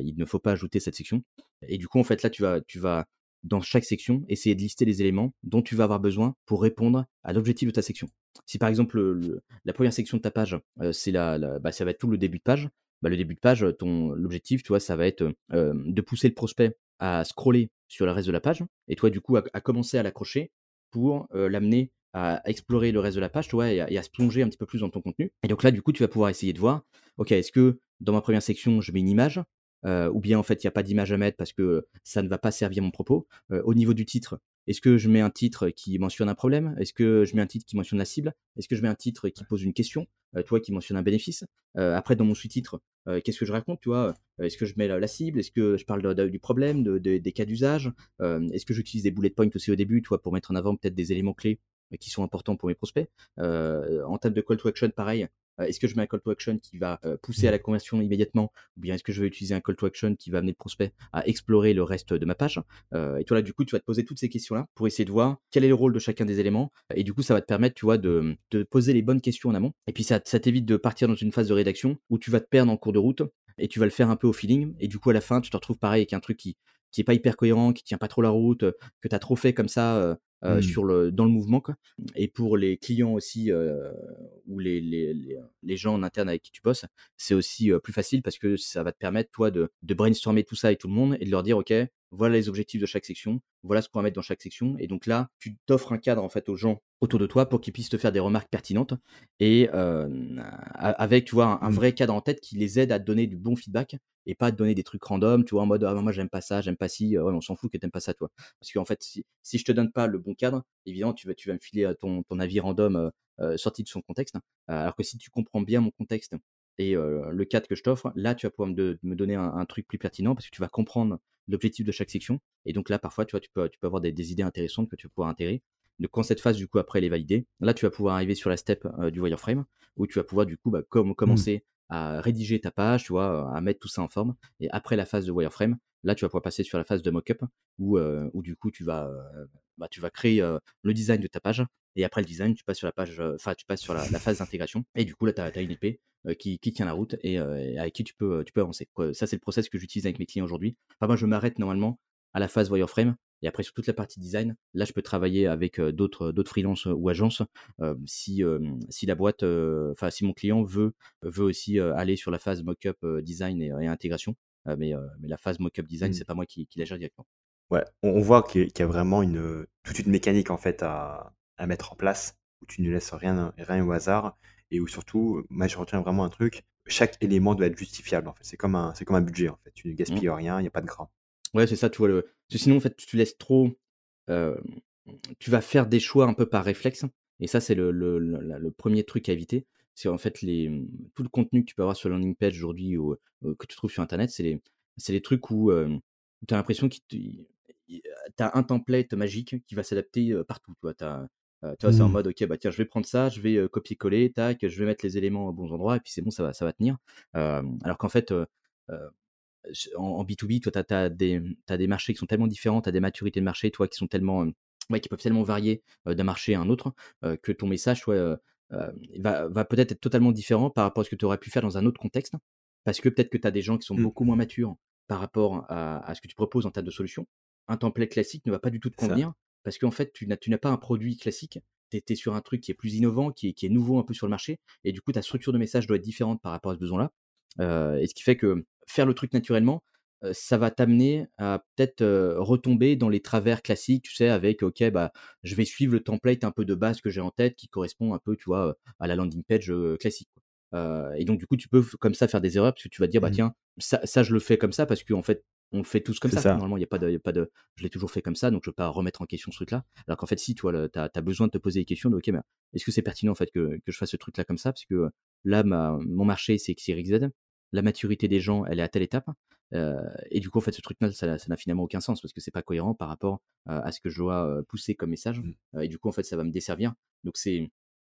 il ne faut pas ajouter cette section. Et du coup, en fait, là, tu vas, tu vas dans chaque section, essayer de lister les éléments dont tu vas avoir besoin pour répondre à l'objectif de ta section. Si par exemple la première section de ta page, euh, c'est la, bah, ça va être tout le début de page, bah, le début de page, ton l'objectif, tu vois, ça va être euh, de pousser le prospect à scroller sur le reste de la page, et toi du coup à, commencer à l'accrocher pour euh, l'amener à explorer le reste de la page, tu et à, se plonger un petit peu plus dans ton contenu. Et donc là, du coup, tu vas pouvoir essayer de voir, ok, est-ce que dans ma première section, je mets une image euh, ou bien en fait il n'y a pas d'image à mettre parce que ça ne va pas servir mon propos. Euh, au niveau du titre, est-ce que je mets un titre qui mentionne un problème? Est-ce que je mets un titre qui mentionne la cible? Est-ce que je mets un titre qui pose une question? Euh, Toi qui mentionne un bénéfice? Après dans mon sous-titre, qu'est-ce que je raconte Tu vois? Est-ce que je mets la, cible? Est-ce que je parle du problème, des cas d'usage? Est-ce que j'utilise des bullet points aussi au début, toi, pour mettre en avant peut-être des éléments clés qui sont importants pour mes prospects? en termes de call to action, pareil, est-ce que je mets un call to action qui va euh, pousser à la conversion immédiatement ou bien est-ce que je vais utiliser un call to action qui va amener le prospect à explorer le reste de ma page? Euh, Et toi là, du coup, tu vas te poser toutes ces questions-là pour essayer de voir quel est le rôle de chacun des éléments. Et du coup, ça va te permettre, tu vois, de, de poser les bonnes questions en amont. Et puis ça, ça t'évite de partir dans une phase de rédaction où tu vas te perdre en cours de route et tu vas le faire un peu au feeling. Et du coup, à la fin, tu te retrouves pareil avec un truc qui, qui est pas hyper cohérent, qui tient pas trop la route, que tu as trop fait comme ça euh, mmh. sur le, dans le mouvement. Quoi. Et pour les clients aussi, euh, ou les, les, les, gens en interne avec qui tu bosses, c'est aussi plus facile parce que ça va te permettre, toi, de, de brainstormer tout ça avec tout le monde et de leur dire, OK, voilà les objectifs de chaque section, voilà ce qu'on va mettre dans chaque section. Et donc là, tu t'offres un cadre en fait aux gens autour de toi pour qu'ils puissent te faire des remarques pertinentes et avec tu vois un, mmh. vrai cadre en tête qui les aide à te donner du bon feedback et pas te donner des trucs random, tu vois, en mode ah, moi j'aime pas ça, j'aime pas si, on s'en fout que t'aimes pas ça toi. Parce qu'en fait, si, si je te donne pas le bon cadre, évidemment tu vas, tu vas me filer ton, ton avis random sorti de son contexte. alors que si tu comprends bien mon contexte et le cadre que je t'offre, là tu vas pouvoir me, me donner un, un, truc plus pertinent parce que tu vas comprendre l'objectif de chaque section. Et donc là, parfois, tu vois, tu peux, tu peux avoir des, idées intéressantes que tu vas pouvoir intégrer. Donc quand cette phase, du coup, après, elle est validée, là, tu vas pouvoir arriver sur la step euh, du wireframe, où tu vas pouvoir, du coup, bah, mmh. commencer à rédiger ta page, tu vois, à mettre tout ça en forme. Et après la phase de wireframe, là, tu vas pouvoir passer sur la phase de mockup, où, euh, où du coup, tu vas, euh, bah, tu vas créer le design de ta page. Et après le design, tu passes sur la page, enfin, tu passes sur la, phase d'intégration. Et du coup, là, tu as, une épée qui, qui, tient la route et, avec qui tu peux, tu peux avancer. Ça, c'est le process que j'utilise avec mes clients aujourd'hui. Enfin, moi, je m'arrête normalement à la phase wireframe. Et après, sur toute la partie design, là, je peux travailler avec d'autres d'autres freelances ou agences si, si la boîte, enfin, si mon client veut, veut aussi aller sur la phase mockup design et, intégration. mais, mais la phase mockup design, ce mmh. c'est pas moi qui, qui la gère directement. Ouais, on, voit qu'il y a vraiment une, toute une mécanique en fait à, à mettre en place où tu ne laisses rien, rien au hasard et où surtout, moi je retiens vraiment un truc, chaque élément doit être justifiable en fait. C'est comme un, c'est comme un budget en fait. Tu ne mmh. gaspilles rien, il n'y a pas de gras. Ouais, c'est ça, tu vois. Le... sinon, en fait, tu laisses trop. tu vas faire des choix un peu par réflexe. Et ça, c'est le, le, le, premier truc à éviter. C'est en fait les, mmh, tout le contenu que tu peux avoir sur landing page aujourd'hui ou que tu trouves sur Internet, c'est les, les trucs où tu as l'impression que tu as un template magique qui va s'adapter partout. Tu vois, tu vois c'est en mmh. mode, ok, bah tiens, je vais prendre ça, je vais copier-coller, tac, je vais mettre les éléments aux bons endroits, et puis c'est bon, ça va, ça va tenir. alors qu'en fait, en, B2B, toi, tu as, des, des marchés qui sont tellement différents, tu as des maturités de marché, toi, qui sont tellement. qui peuvent tellement varier d'un marché à un autre, que ton message, va va peut-être être totalement différent par rapport à ce que tu aurais pu faire dans un autre contexte. Parce que peut-être que tu as des gens qui sont Mmh. beaucoup moins matures par rapport à à ce que tu proposes en termes de solutions. Un template classique ne va pas du tout te ça. convenir parce qu'en fait, tu n'as tu n'as pas un produit classique. Tu es sur un truc qui est plus innovant, qui est qui est nouveau un peu sur le marché et du coup, ta structure de message doit être différente par rapport à ce besoin-là. Heu et ce qui fait que faire le truc naturellement, heu, ça va t'amener à peut-être, heu, retomber dans les travers classiques, tu sais, avec OK, bah, je vais suivre le template un peu de base que j'ai en tête qui correspond un peu, tu vois, à la landing page, classique, et donc du coup, tu peux comme ça faire des erreurs parce que tu vas te dire: «Bah, Mmh. tiens, ça ça je le fais comme ça parce qu'en fait, on le fait tous comme ça. ça. Normalement, il y a pas de il y a pas de je l'ai toujours fait comme ça, donc je veux pas remettre en question ce truc-là». Alors qu'en fait, si, tu vois, tu as besoin de te poser des questions de: «OK, bah, est-ce que c'est pertinent en fait que que je fasse ce truc-là comme ça? Parce que, là, ma mon marché, c'est X, Y, Z. La maturité des gens, elle est à telle étape, et du coup, en fait, ce truc-là, ça n'a ça n'a finalement aucun sens parce que c'est pas cohérent par rapport, à ce que je dois, pousser comme message, Mmh. et du coup, en fait, ça va me desservir. Donc c'est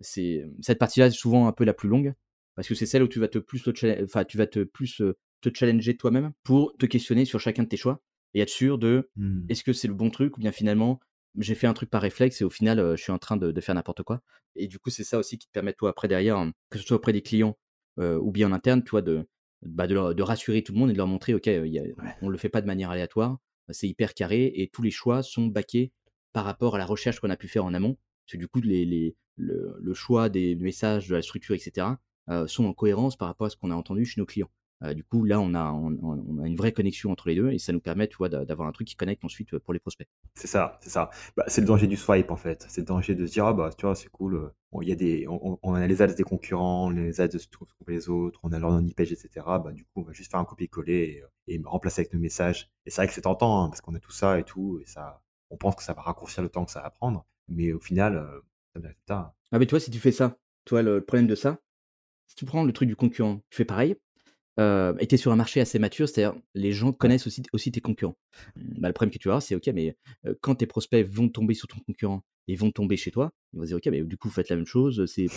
c'est cette partie-là est souvent un peu la plus longue parce que c'est celle où tu vas te plus te enfin, tu vas te plus, te challenger toi-même pour te questionner sur chacun de tes choix et être sûr de: Mmh. «Est-ce que c'est le bon truc ou bien finalement, j'ai fait un truc par réflexe et au final, je suis en train de de faire n'importe quoi?» et du coup, c'est ça aussi qui te permet toi après derrière, que ce soit auprès des clients, ou bien en interne, tu vois, de bah, de leur de rassurer tout le monde et de leur montrer: «OK, heu, il y a Ouais. on le fait pas de manière aléatoire, c'est hyper carré et tous les choix sont backés par rapport à la recherche qu'on a pu faire en amont». Parce que du coup, les les le le choix des messages, de la structure et cetera, heu, sont en cohérence par rapport à ce qu'on a entendu chez nos clients. Heu, du coup, là, on a on on on a une vraie connexion entre les 2 et ça nous permet, tu vois, d'avoir un truc qui connecte ensuite, heu, pour les prospects. C'est ça, c'est ça. Bah, c'est le danger du swipe en fait. C'est le danger de se dire: «Ah bah, tu vois, c'est cool, bon, il y a des on on on a les ads des concurrents, les ads de ce que font les autres, on a leur landing page et cetera. Bah, du coup, on va juste faire un copier-coller et et remplacer avec nos messages» et c'est vrai que c'est tentant, hein, parce qu'on a tout ça et tout et ça on pense que ça va raccourcir le temps que ça va prendre, mais au final, heu, ça des résultats. Ah, mais tu vois, si tu fais ça, le le problème de ça, si tu prends le truc du concurrent, tu fais pareil, Heu et tu es sur un marché assez mature, c'est-à-dire les gens connaissent aussi aussi tes concurrents. Mmh, bah, le problème que tu vas avoir, c'est OK, mais heu, quand tes prospects vont tomber sur ton concurrent et vont tomber chez toi, ils vont se dire: «OK, mais du coup, vous faites la même chose, c'est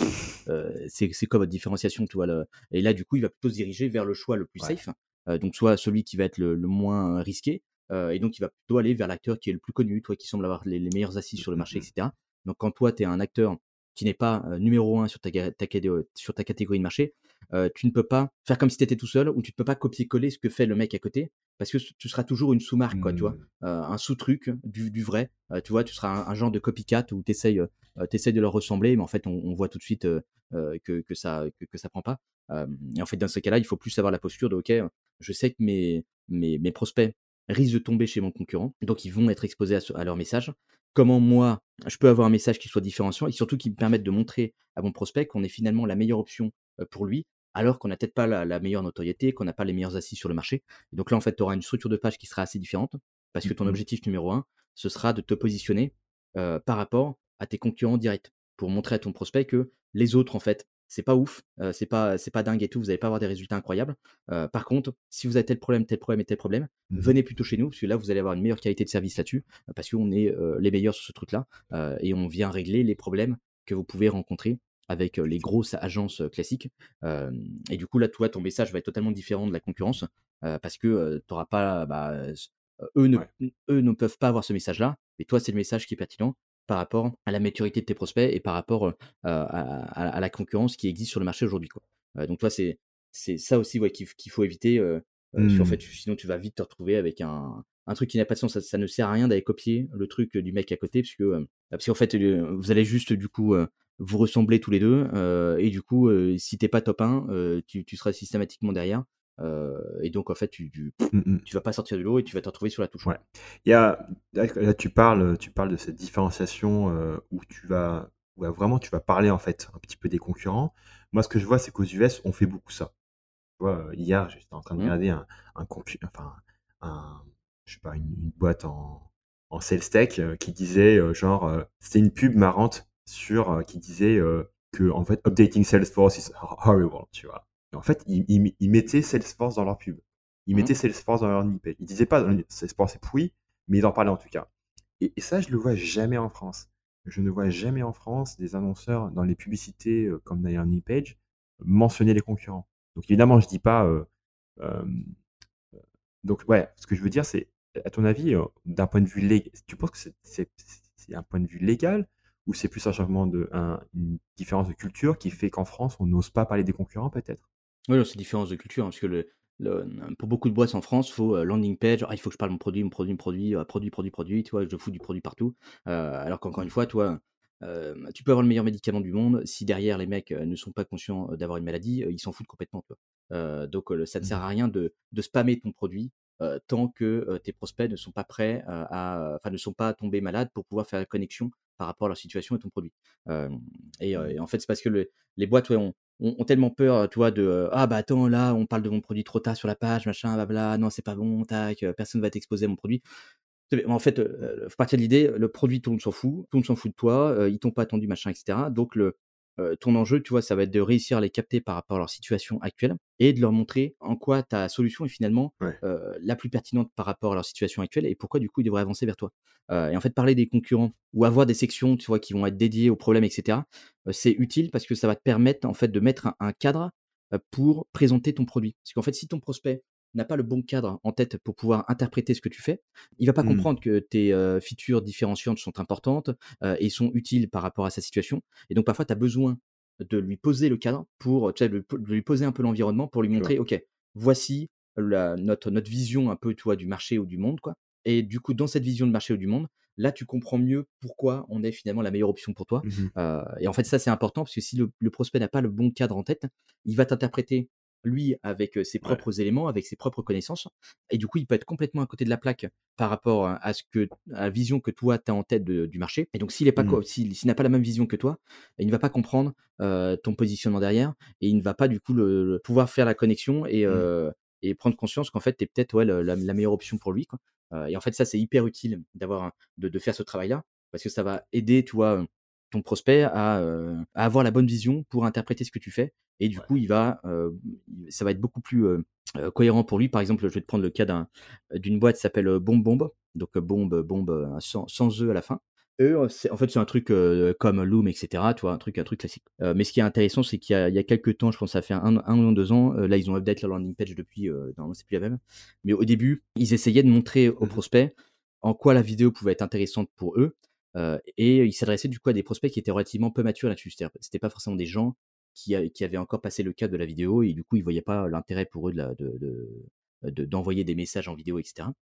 heu, c'est quoi votre différenciation?» tu vois? Le et là, du coup, il va plutôt se diriger vers le choix le plus Ouais. safe, heu, donc soit celui qui va être le le moins risqué, et donc il va plutôt aller vers l'acteur qui est le plus connu, toi qui semble avoir les les meilleures assises Mmh, sur le mmh marché et mh. cetera. Donc quand toi, tu es un acteur qui n'est pas, numéro 1 sur ta ta sur ta catégorie de marché, Heu, tu ne peux pas faire comme si tu étais tout seul ou tu ne peux pas copier-coller ce que fait le mec à côté parce que tu seras toujours une sous-marque quoi, tu vois? Mmh. Heu, un sous-truc du du vrai, heu, tu vois? Tu seras un un genre de copycat où tu essayes, de leur ressembler mais en fait on on voit tout de suite, que que ça que que ça prend pas. Et en fait dans ces cas-là, il faut plus avoir la posture de: «OK, je sais que mes mes mes prospects risquent de tomber chez mon concurrent, donc ils vont être exposés à ce à leur message. Comment moi, je peux avoir un message qui soit différenciant et surtout qui me permette de montrer à mon prospect qu'on est finalement la meilleure option, pour lui alors qu'on n'a peut-être pas la la meilleure notoriété, qu'on n'a pas les meilleures assises sur le marché. Et donc là, en fait, tu auras une structure de page qui sera assez différente, parce que Mmh ton mh. objectif numéro un, ce sera de te positionner, heu, par rapport à tes concurrents directs. Pour montrer à ton prospect que les autres, en fait, c'est pas ouf, heu, c'est pas c'est pas dingue et tout, vous allez pas avoir des résultats incroyables. Heu, par contre, si vous avez tel problème, tel problème et tel problème, Mmh venez plutôt chez nous, parce que là, vous allez avoir une meilleure qualité de service là-dessus, parce qu'on est, heu, les meilleurs sur ce truc-là, et on vient régler les problèmes que vous pouvez rencontrer avec, les grosses agences, classiques. Et du coup, là, toi, ton message va être totalement différent de la concurrence, parce que, heu, tu auras pas, bah, eux ne Ouais. eux ne peuvent pas avoir ce message-là, mais toi, c'est le message qui est pertinent par rapport à la maturité de tes prospects et par rapport, à à à la concurrence qui existe sur le marché aujourd'hui, donc toi, c'est c'est ça aussi, ouais, qu'il faut éviter, parce qu'en Mmh. fait, sinon tu vas vite te retrouver avec un un truc qui n'a pas de sens. Ça ça ne sert à rien d'aller copier le truc, du mec à côté puisque, parce qu'en fait, vous allez juste, du coup, vous ressemblez tous les 2 heu et du coup, heu, si tu es pas top 1, heu, tu tu seras systématiquement derrière, et donc en fait, tu tu Mmh mh. tu vas pas sortir de l'eau et tu vas te retrouver sur la touche, Ouais. Il y a là tu parles, tu parles de cette différenciation, où tu vas où vraiment tu vas parler en fait un petit peu des concurrents. Moi ce que je vois c'est qu'aux US on fait beaucoup ça. Tu vois, heu, hier j'étais en train de Mmh. regarder un un enfin un je sais pas une une boîte en en sales tech, qui disait, genre, c'était une pub marrante sur, heu, qui disait, heu, qu'en fait updating Salesforce is ho horrible, tu vois? Et en fait ils ils ils mettaient Salesforce dans leur pub. Ils Mmh. mettaient Salesforce dans leur page. Ils disaient pas, heu, Salesforce est pourri, mais ils en parlaient en tout cas. Et et ça, je le vois jamais en France. Je ne vois jamais en France des annonceurs dans les publicités, heu, comme landing page, mentionner les concurrents. Donc évidemment, je dis pas, donc ouais, ce que je veux dire, c'est, à ton avis, d'un point de vue lég tu penses que c'est un point de vue légal Ou c'est plus un changement de un une différence de culture qui fait qu'en France, on n'ose pas parler des concurrents peut-être? Oui, c'est différence de culture, hein, parce que le le pour beaucoup de boîtes en France, faut, heu, landing page, ah il faut que je parle de mon produit, mon produit, mon produit, heu, produit, produit, produit, tu vois? Je fous du produit partout. Heu, alors qu'encore une fois, toi, tu peux avoir le meilleur médicament du monde, si derrière les mecs, ne sont pas conscients, d'avoir une maladie, ils s'en foutent complètement? Heu, donc ça ne sert Mmh à rien de de spammer ton produit, heu, tant que, heu, tes prospects ne sont pas prêts, heu, à enfin ne sont pas tombés malades pour pouvoir faire la connexion par rapport à leur situation et ton produit. Et Mmh. et en fait, c'est parce que le les boîtes, ouais, ont ont ont tellement peur, tu vois, de, «Ah bah attends, là, on parle de mon produit trop tard sur la page, machin, blabla, non, c'est pas bon, tac, personne va t'exposer à mon produit». En fait, faut partir de l'idée, le produit, tout le monde s'en fout, tout le monde s'en fout de toi, ils t'ont pas attendu, machin et cetera. Donc le, ton enjeu, tu vois, ça va être de réussir à les capter par rapport à leur situation actuelle et de leur montrer en quoi ta solution est finalement, Ouais. la plus pertinente par rapport à leur situation actuelle et pourquoi du coup ils devraient avancer vers toi. Et en fait parler des concurrents ou avoir des sections, tu vois, qui vont être dédiées aux problèmes et cetera, heu, c'est utile parce que ça va te permettre en fait de mettre un un cadre, pour présenter ton produit. Parce qu'en fait, si ton prospect n'a pas le bon cadre en tête pour pouvoir interpréter ce que tu fais, il va pas Mmh. comprendre que tes, heu, features différenciantes sont importantes, heu et sont utiles par rapport à sa situation. Et donc parfois tu as besoin de lui poser le cadre pour, tu sais, de lui poser un peu l'environnement pour lui montrer: «OK, voici la notre notre vision un peu, tu vois, du marché ou du monde, quoi» et du coup, dans cette vision de marché ou du monde, là, tu comprends mieux pourquoi on est finalement la meilleure option pour toi, Mmh mh. heu et en fait, ça, c'est important parce que si le le prospect n'a pas le bon cadre en tête, il va t'interpréter, lui, avec, ses Ouais. propres éléments, avec ses propres connaissances et du coup, il peut être complètement à côté de la plaque par rapport à ce que à la vision que toi, tu as en tête de du marché et donc s'il est pas Mmh. s'il n'a pas la même vision que toi, il ne va pas comprendre, ton positionnement derrière et il ne va pas du coup le le pouvoir faire la connexion et Mmh. et prendre conscience qu'en fait, tu es peut-être, ouais, la la meilleure option pour lui, quoi. Et en fait, ça, c'est hyper utile d'avoir de de faire ce travail-là parce que ça va aider, tu vois, ton prospect à, heu, à avoir la bonne vision pour interpréter ce que tu fais et du Ouais. coup, il va, heu, ça va être beaucoup plus, heu, cohérent pour lui. Par exemple, je vais te prendre le cas d'un d'une boîte qui s'appelle, Bombe Bombe, donc bombe, bombe, sans sans E à la fin. Eux, en fait, c'est un truc, comme Loom et cetera, tu vois? Un truc un truc classique. Mais ce qui est intéressant, c'est qu'il y a il y a quelques temps, je pense ça fait un 1 ou 2 ans, là, ils ont update leur landing page depuis, normalement, c'est plus la même. Mais au début, ils essayaient de montrer aux Mmh mh. prospects en quoi la vidéo pouvait être intéressante pour eux, et ils s'adressaient du coup à des prospects qui étaient relativement peu matures là-dessus. C'était pas forcément des gens qui a qui avaient encore passé le cap de la vidéo et du coup, ils voyaient pas l'intérêt pour eux de la de de de d'envoyer des messages en vidéo et cetera.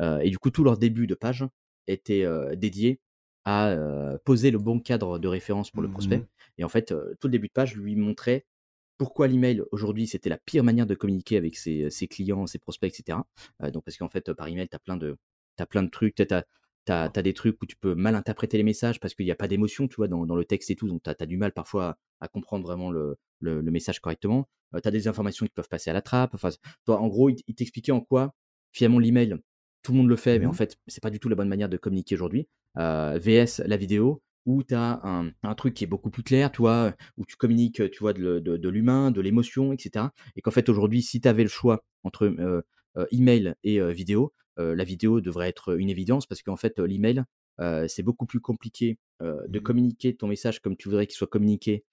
Heu et du coup, tout leur début de page était, dédié à, poser le bon cadre de référence pour le Mmh prospect mh. et en fait, tout le début de page lui montrait pourquoi l'email aujourd'hui, c'était la pire manière de communiquer avec ses ses clients, ses prospects et cetera. Heu, donc parce qu'en fait, par email, tu as plein de tu as plein de trucs, tu sais, tu as tu as des trucs où tu peux mal interpréter les messages parce qu'il y a pas d'émotion, tu vois, dans dans le texte et tout, donc tu as du mal parfois à à comprendre vraiment le le le message correctement. Heu, tu as des informations qui peuvent passer à la trappe, enfin, c toi, en gros, il t'expliquait en quoi, finalement, l'email, tout le monde le fait, mais Mmh en mh. fait, c'est pas du tout la bonne manière de communiquer aujourd'hui. Heu, VS la vidéo où tu as un un truc qui est beaucoup plus clair, tu vois? Où tu communiques, tu vois, de le de de l'humain, de l'émotion et cetera et qu'en fait, aujourd'hui, si tu avais le choix entre, heu heu, email et vidéo, la vidéo devrait être une évidence parce qu'en fait, heu, l'email, c'est beaucoup plus compliqué, de Mmh mh. communiquer ton message comme tu voudrais qu'il soit communiqué,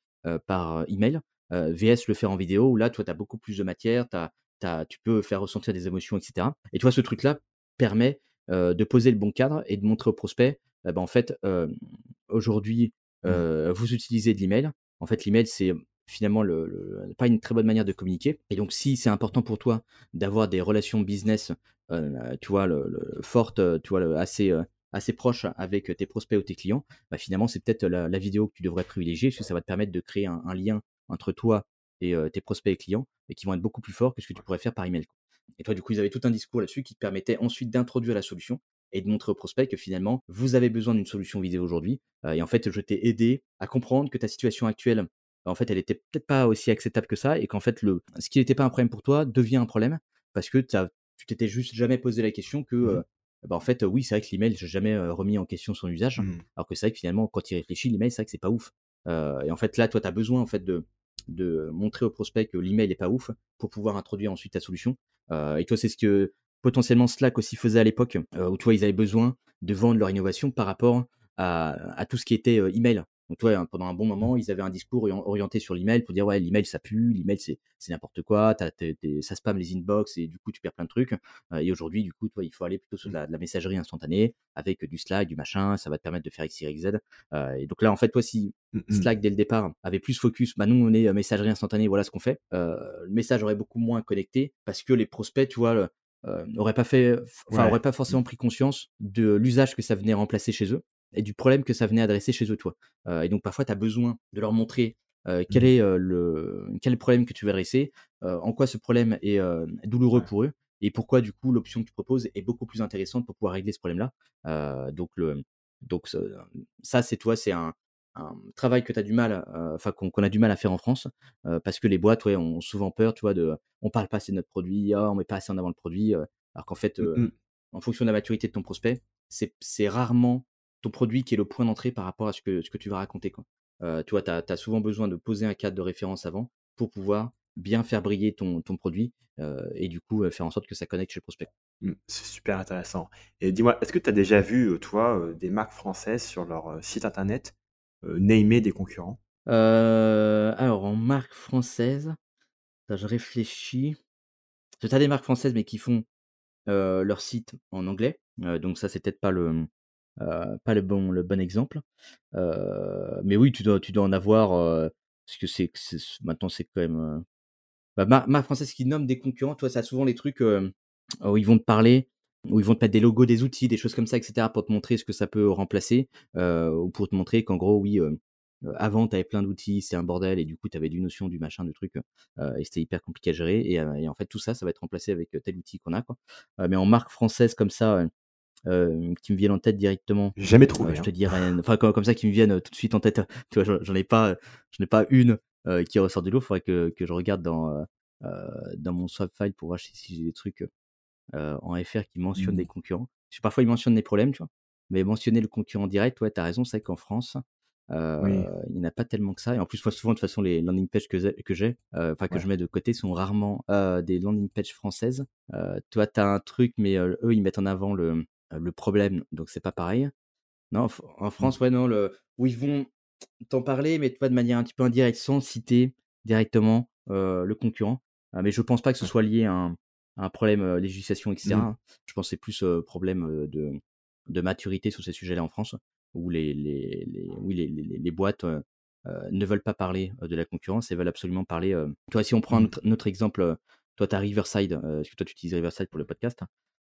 par email. VS le faire en vidéo où là, toi, tu as beaucoup plus de matière, tu as tu as tu peux faire ressentir des émotions et cetera et tu vois, ce truc-là permet, de poser le bon cadre et de montrer au prospect, et bah, en fait, aujourd'hui, Mmh. vous utilisez de l'email. En fait, l'email, c'est finalement le le pas une très bonne manière de communiquer. Et donc si c'est important pour toi d'avoir des relations business, heu, tu vois, le le fortes, tu vois, assez, heu, assez proches avec tes prospects ou tes clients, bah, finalement, c'est peut-être la la vidéo que tu devrais privilégier parce que ça va te permettre de créer un un lien entre toi et heu, tes prospects et clients et qui vont être beaucoup plus forts que ce que tu pourrais faire par email et toi, du coup, ils avaient tout un discours là-dessus qui te permettait ensuite d'introduire la solution et de montrer au prospect que finalement, vous avez besoin d'une solution vidéo aujourd'hui, et en fait, je t'ai aidé à comprendre que ta situation actuelle, en fait, elle était peut-être pas aussi acceptable que ça et qu'en fait, le ce qui était pas un problème pour toi devient un problème parce que tu as tu t'étais juste jamais posé la question que, Mmh heu, mh. bah, en fait, oui, c'est vrai que l'email, j'ai jamais, remis en question son usage, Mmh. alors que c'est vrai que finalement, quand tu y réfléchis, l'email, c'est vrai que c'est pas ouf, et en fait, là, toi, tu as besoin, en fait, de de montrer au prospect que l'email est pas ouf pour pouvoir introduire ensuite ta solution, heu et toi, c'est ce que potentiellement Slack aussi faisait à l'époque, où tu vois, ils avaient besoin de vendre leur innovation par rapport à à tout ce qui était, email. Donc, toi, hein, pendant un bon Mmh. moment, ils avaient un discours orien orienté sur l'email pour dire: «Ouais, l'email ça pue, l'email c'est c'est n'importe quoi, tu as es ça spamme les inbox et du coup tu perds plein de trucs». Heu, et aujourd'hui, du coup, toi, il faut aller plutôt sur de Mmh. la de la messagerie instantanée avec du Slack, du machin, ça va te permettre de faire X, Y, Z. Heu, et donc là, en fait, toi, si Mmh mh. Slack dès le départ avait plus focus, bah, nous on est, heu, messagerie instantanée, voilà ce qu'on fait, heu, le message aurait beaucoup moins connecté parce que les prospects, tu vois, heu, n'auraient pas fait enfin, Ouais. pas forcément pris conscience de l'usage que ça venait remplacer chez eux et du problème que ça venait adresser chez eux, vois? Heu, et donc parfois, tu as besoin de leur montrer, quel Mmh. est, le quel est le problème que tu veux adresser, en quoi ce problème est, douloureux Ouais. pour eux et pourquoi, du coup, l'option que tu proposes est beaucoup plus intéressante pour pouvoir régler ce problème-là. Donc le donc ça, c'est tu vois, c'est un un travail que tu as du mal, enfin qu'on a du mal à faire en France, parce que les boîtes, ouais, ont souvent peur, tu vois, de on parle pas assez de notre produit, ah, on met pas assez en avant le produit, alors qu'en fait, Mmh en fonction de la maturité de ton prospect, c'est rarement ton produit qui est le point d'entrée par rapport à ce que ce que tu vas raconter, quoi. Heu, tu vois, tu as souvent besoin de poser un cadre de référence avant pour pouvoir bien faire briller ton ton produit, heu, et du coup, heu, faire en sorte que ça connecte chez le prospect. Mmh, c'est super intéressant et dis-moi, est-ce que tu as déjà vu, toi, des marques françaises sur leur, site internet, namer des concurrents? Alors en marque française, je réfléchis. Tu as des marques françaises, mais qui font, leur site en anglais, donc ça, c'est peut-être pas le, pas le bon le bon exemple. Heu, mais oui, tu dois tu dois en avoir, heu, parce que c'est maintenant, c'est quand même, bah, mar marque française qui nomme des concurrents, tu vois, ça a souvent les trucs, où ils vont te parler, où ils vont te mettre des logos des outils, des choses comme ça et cetera pour te montrer ce que ça peut remplacer, ou pour te montrer qu'en gros, oui, avant, tu avais plein d'outils, c'est un bordel et du coup, tu avais du Notion, du machin, du truc, et c'était hyper compliqué à gérer et et en fait, tout ça, ça va être remplacé avec, tel outil qu'on a, quoi. Mais en marque française comme ça, heu, hem, qui me viennent en tête directement, jamais trouvé, je te hein. dirais enfin, co comme ça qui me viennent, heu, tout de suite en tête, heu, tu vois, j'en ai pas, heu, j'en ai pas une, heu, qui ressort du lot. Faudrait que que je regarde dans, dans mon swap file pour voir si j'ai des trucs, en FR qui mentionnent des Mmh. concurrents. Parce que parfois, ils mentionnent des problèmes, tu vois? Mais mentionner le concurrent direct, ouais, tu as raison, c'est vrai qu'en France, Oui. il y en a pas tellement que ça et en plus, moi, souvent, de toute façon, les landing pages que j'ai, enfin que je mets de côté sont rarement, heu, des landing pages françaises. Toi, tu as un truc, mais eux, ils mettent en avant le, le problème, donc c'est pas pareil. Non, en Mmh. France, ouais, non, le où ils vont t'en parler, mais tu vois, de manière un petit peu indirecte, sans citer directement, heu, le concurrent. Heu, mais je pense pas que ce soit lié à un à un problème, heu, législation et cetera, Mmh. hein. Je pense c'est plus, problème, de de maturité sur ces sujets-là en France, où les les les oui, les les les boîtes, ne veulent pas parler, de la concurrence et veulent absolument parler, vois, si on prend un Mmh. autre exemple, toi, tu as Riverside, parce que toi, tu utilises Riverside pour le podcast?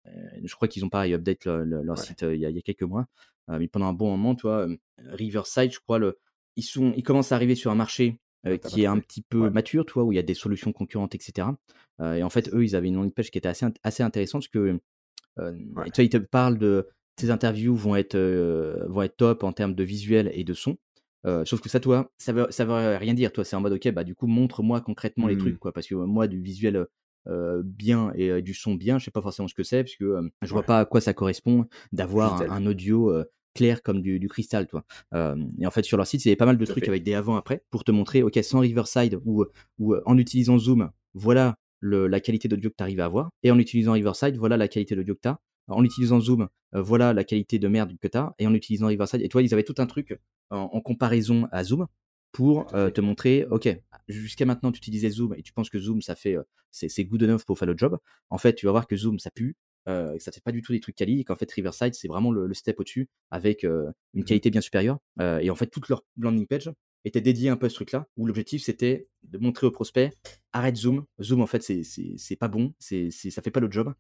Heu, je crois qu'ils ont pareil update le le leur Ouais. site, heu, il y a il y a quelques mois. Heu, mais pendant un bon moment, hem, Riverside, je crois le ils sont ils commencent à arriver sur un marché, pas qui est un petit peu Ouais. mature, tu vois, où il y a des solutions concurrentes et cetera. Heu, et en fait, eux, ils avaient une landing page qui était assez assez intéressante parce que, hem, Ouais. et ils te parlent de tes interviews vont être, vont être top en termes de visuel et de son. Sauf que ça, tu vois, ça veut ça veut rien dire, tu vois? C'est en mode: «OK, bah, du coup, montre-moi concrètement les trucs, Mmh. quoi». Parce que moi, du visuel, bien et du son bien, je sais pas forcément ce que c'est, puisque, hem, je vois Ouais. pas à quoi ça correspond d'avoir un un audio, clair comme du du cristal? Hem, et en fait, sur leur site, il y avait pas mal de Tout trucs fait. avec des avant-après pour te montrer, OK, sans Riverside ou ou en utilisant Zoom, voilà le la qualité d'audio que tu arrives à avoir et en utilisant Riverside, voilà la qualité d'audio que tu as. En utilisant Zoom, voilà la qualité de merde que tu as et en utilisant Riverside et tu vois, ils avaient tout un truc en en comparaison à Zoom pour, fait. te montrer: «OK, jusqu'à maintenant, tu utilisais Zoom et tu penses que Zoom, ça fait, heu, c'est good enough pour faire le job. En fait, tu vas voir que Zoom, ça pue, heu, que ça fait pas du tout des trucs quali et qu'en fait, Riverside, c'est vraiment le le step au-dessus avec, heu, une Mmh mh. qualité bien supérieure». Et en fait, toute leur landing page était dédiée un peu à ce truc-là, où l'objectif, c'était de montrer au prospect: «Arrête Zoom, Zoom, en fait, c'est pas bon, c'est ça fait pas le job».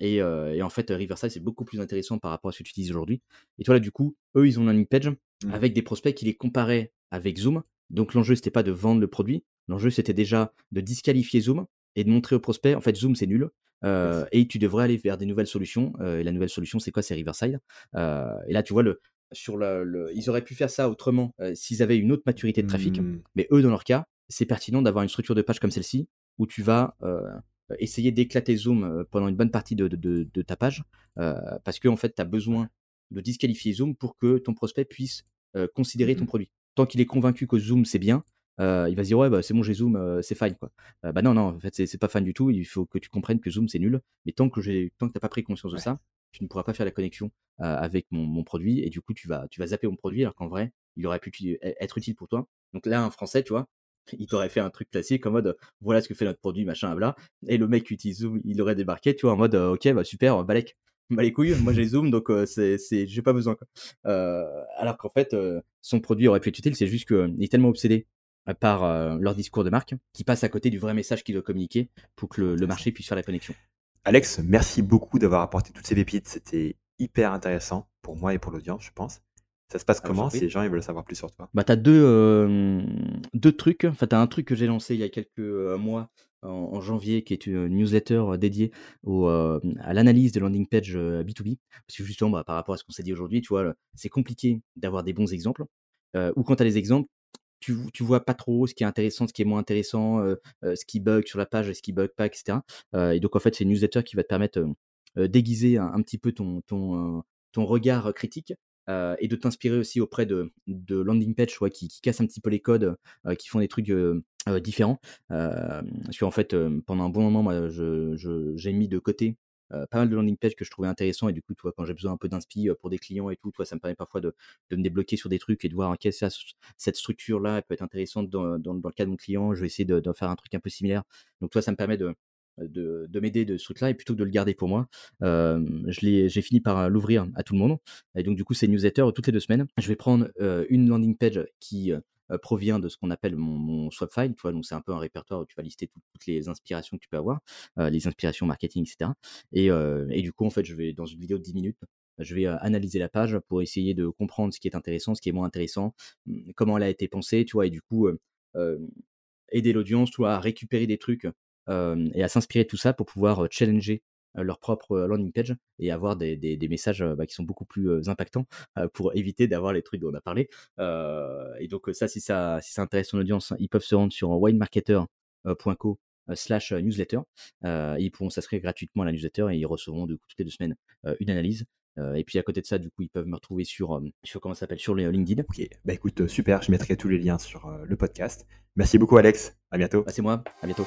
Et et en fait, Riverside, c'est beaucoup plus intéressant par rapport à ce que tu utilises aujourd'hui. Et tu vois, là, du coup, eux, ils ont une landing page Mmh. avec des prospects qui les comparaient avec Zoom. Donc l'enjeu, c'était pas de vendre le produit. L'enjeu, c'était déjà de disqualifier Zoom et de montrer au prospect: «En fait, Zoom, c'est nul, Yes. et tu devrais aller vers des nouvelles solutions». Heu, et la nouvelle solution, c'est quoi? C'est Riverside. Heu, et là, tu vois, le sur le le ils auraient pu faire ça autrement, s'ils avaient une autre maturité de trafic. Mmh. Mais eux, dans leur cas, c'est pertinent d'avoir une structure de page comme celle-ci, où tu vas, essayer d'éclater Zoom, pendant une bonne partie de de de de ta page. Parce qu'en fait, tu as besoin de disqualifier Zoom pour que ton prospect puisse, Mmh considérer ton mh. produit. Tant qu'il est convaincu que Zoom, c'est bien, heu, il va se dire: «Ouais, bah, c'est bon, j'ai Zoom, heu, c'est fine, quoi». Heu, bah, non, non, en fait, c'est pas fine du tout. Il faut que tu comprennes que Zoom, c'est nul. Mais tant que j'ai tant que tu as pas pris conscience de ça, tu ne pourras pas faire la connexion, heu, avec mon mon produit et du coup, tu vas tu vas zapper mon produit alors qu'en vrai, il aurait pu e être utile pour toi. Donc là, un Français, tu vois, il t'aurait fait un truc classique en mode voilà ce que fait notre produit, machin, bla. Et le mec qui utilise Zoom, il aurait débarqué, tu vois, en mode ok, bah super, balèque, bah les couilles, moi j'ai Zoom donc c'est, c'est, j'ai pas besoin. Quoi. alors qu'en fait, son produit aurait pu être utile, c'est juste qu'il est tellement obsédé par leur discours de marque qu'il passe à côté du vrai message qu'il doit communiquer pour que le, le marché puisse faire la connexion. Alex, merci beaucoup d'avoir apporté toutes ces pépites. C'était hyper intéressant pour moi et pour l'audience, je pense. Ça se passe ah, comment si les gens ils veulent savoir plus sur toi? Bah, tu as deux, deux trucs. Enfin, tu as un truc que j'ai lancé il y a quelques mois en, janvier qui est une newsletter dédiée au, à l'analyse de landing page B2B. Parce que justement, bah, par rapport à ce qu'on s'est dit aujourd'hui, tu vois, c'est compliqué d'avoir des bons exemples. ou quand tu as les exemples, tu, tu vois pas trop ce qui est intéressant, ce qui est moins intéressant, ce qui bug sur la page, ce qui bug pas, etc. et donc en fait, c'est une newsletter qui va te permettre d'aiguiser un, un, petit peu ton, ton, ton regard critique euh, et de t'inspirer aussi auprès de, de landing page qui, qui, cassent un petit peu les codes, euh, qui font des trucs euh, différents. parce qu'en fait, pendant un bon moment, moi, j'ai je, mis de côté pas mal de landing pages que je trouvais intéressants et du coup, toi, quand j'ai besoin un peu d'inspi pour des clients et tout, toi, ça me permet parfois de, de me débloquer sur des trucs et de voir ok, ça, cette structure-là, peut être intéressante dans, dans, dans, le cas de mon client. Je vais essayer de, de, faire un truc un peu similaire. Donc, toi, ça me permet de, de, de m'aider de ce truc-là et plutôt de le garder pour moi, euh, j'ai fini par l'ouvrir à tout le monde. Et donc du coup, c'est newsletter toutes les deux semaines. Je vais prendre une landing page qui provient de ce qu'on appelle mon, mon, swap file, tu vois, donc c'est un peu un répertoire où tu vas lister toutes les inspirations que tu peux avoir, les inspirations marketing, etc. Et, et, du coup, en fait, je vais dans une vidéo de 10 minutes, je vais analyser la page pour essayer de comprendre ce qui est intéressant, ce qui est moins intéressant, mmh, comment elle a été pensée, tu vois, et du coup, aider l'audience, tu vois, à récupérer des trucs et à s'inspirer de tout ça pour pouvoir challenger leur propre landing page et avoir des, des, messages bah, qui sont beaucoup plus impactants pour éviter d'avoir les trucs dont on a parlé. et donc ça, si ça, si ça intéresse son audience, ils peuvent se rendre sur winemarketer.co slash newsletter. ils pourront s'inscrire gratuitement à la newsletter et ils recevront du coup, toutes les deux semaines une analyse. et puis à côté de ça, du coup, ils peuvent me retrouver sur, sur comment s'appelle, sur les LinkedIn. Ok, bah écoute, super, je mettrai tous les liens sur le podcast. Merci beaucoup Alex, à bientôt. Bah, c'est moi, à bientôt.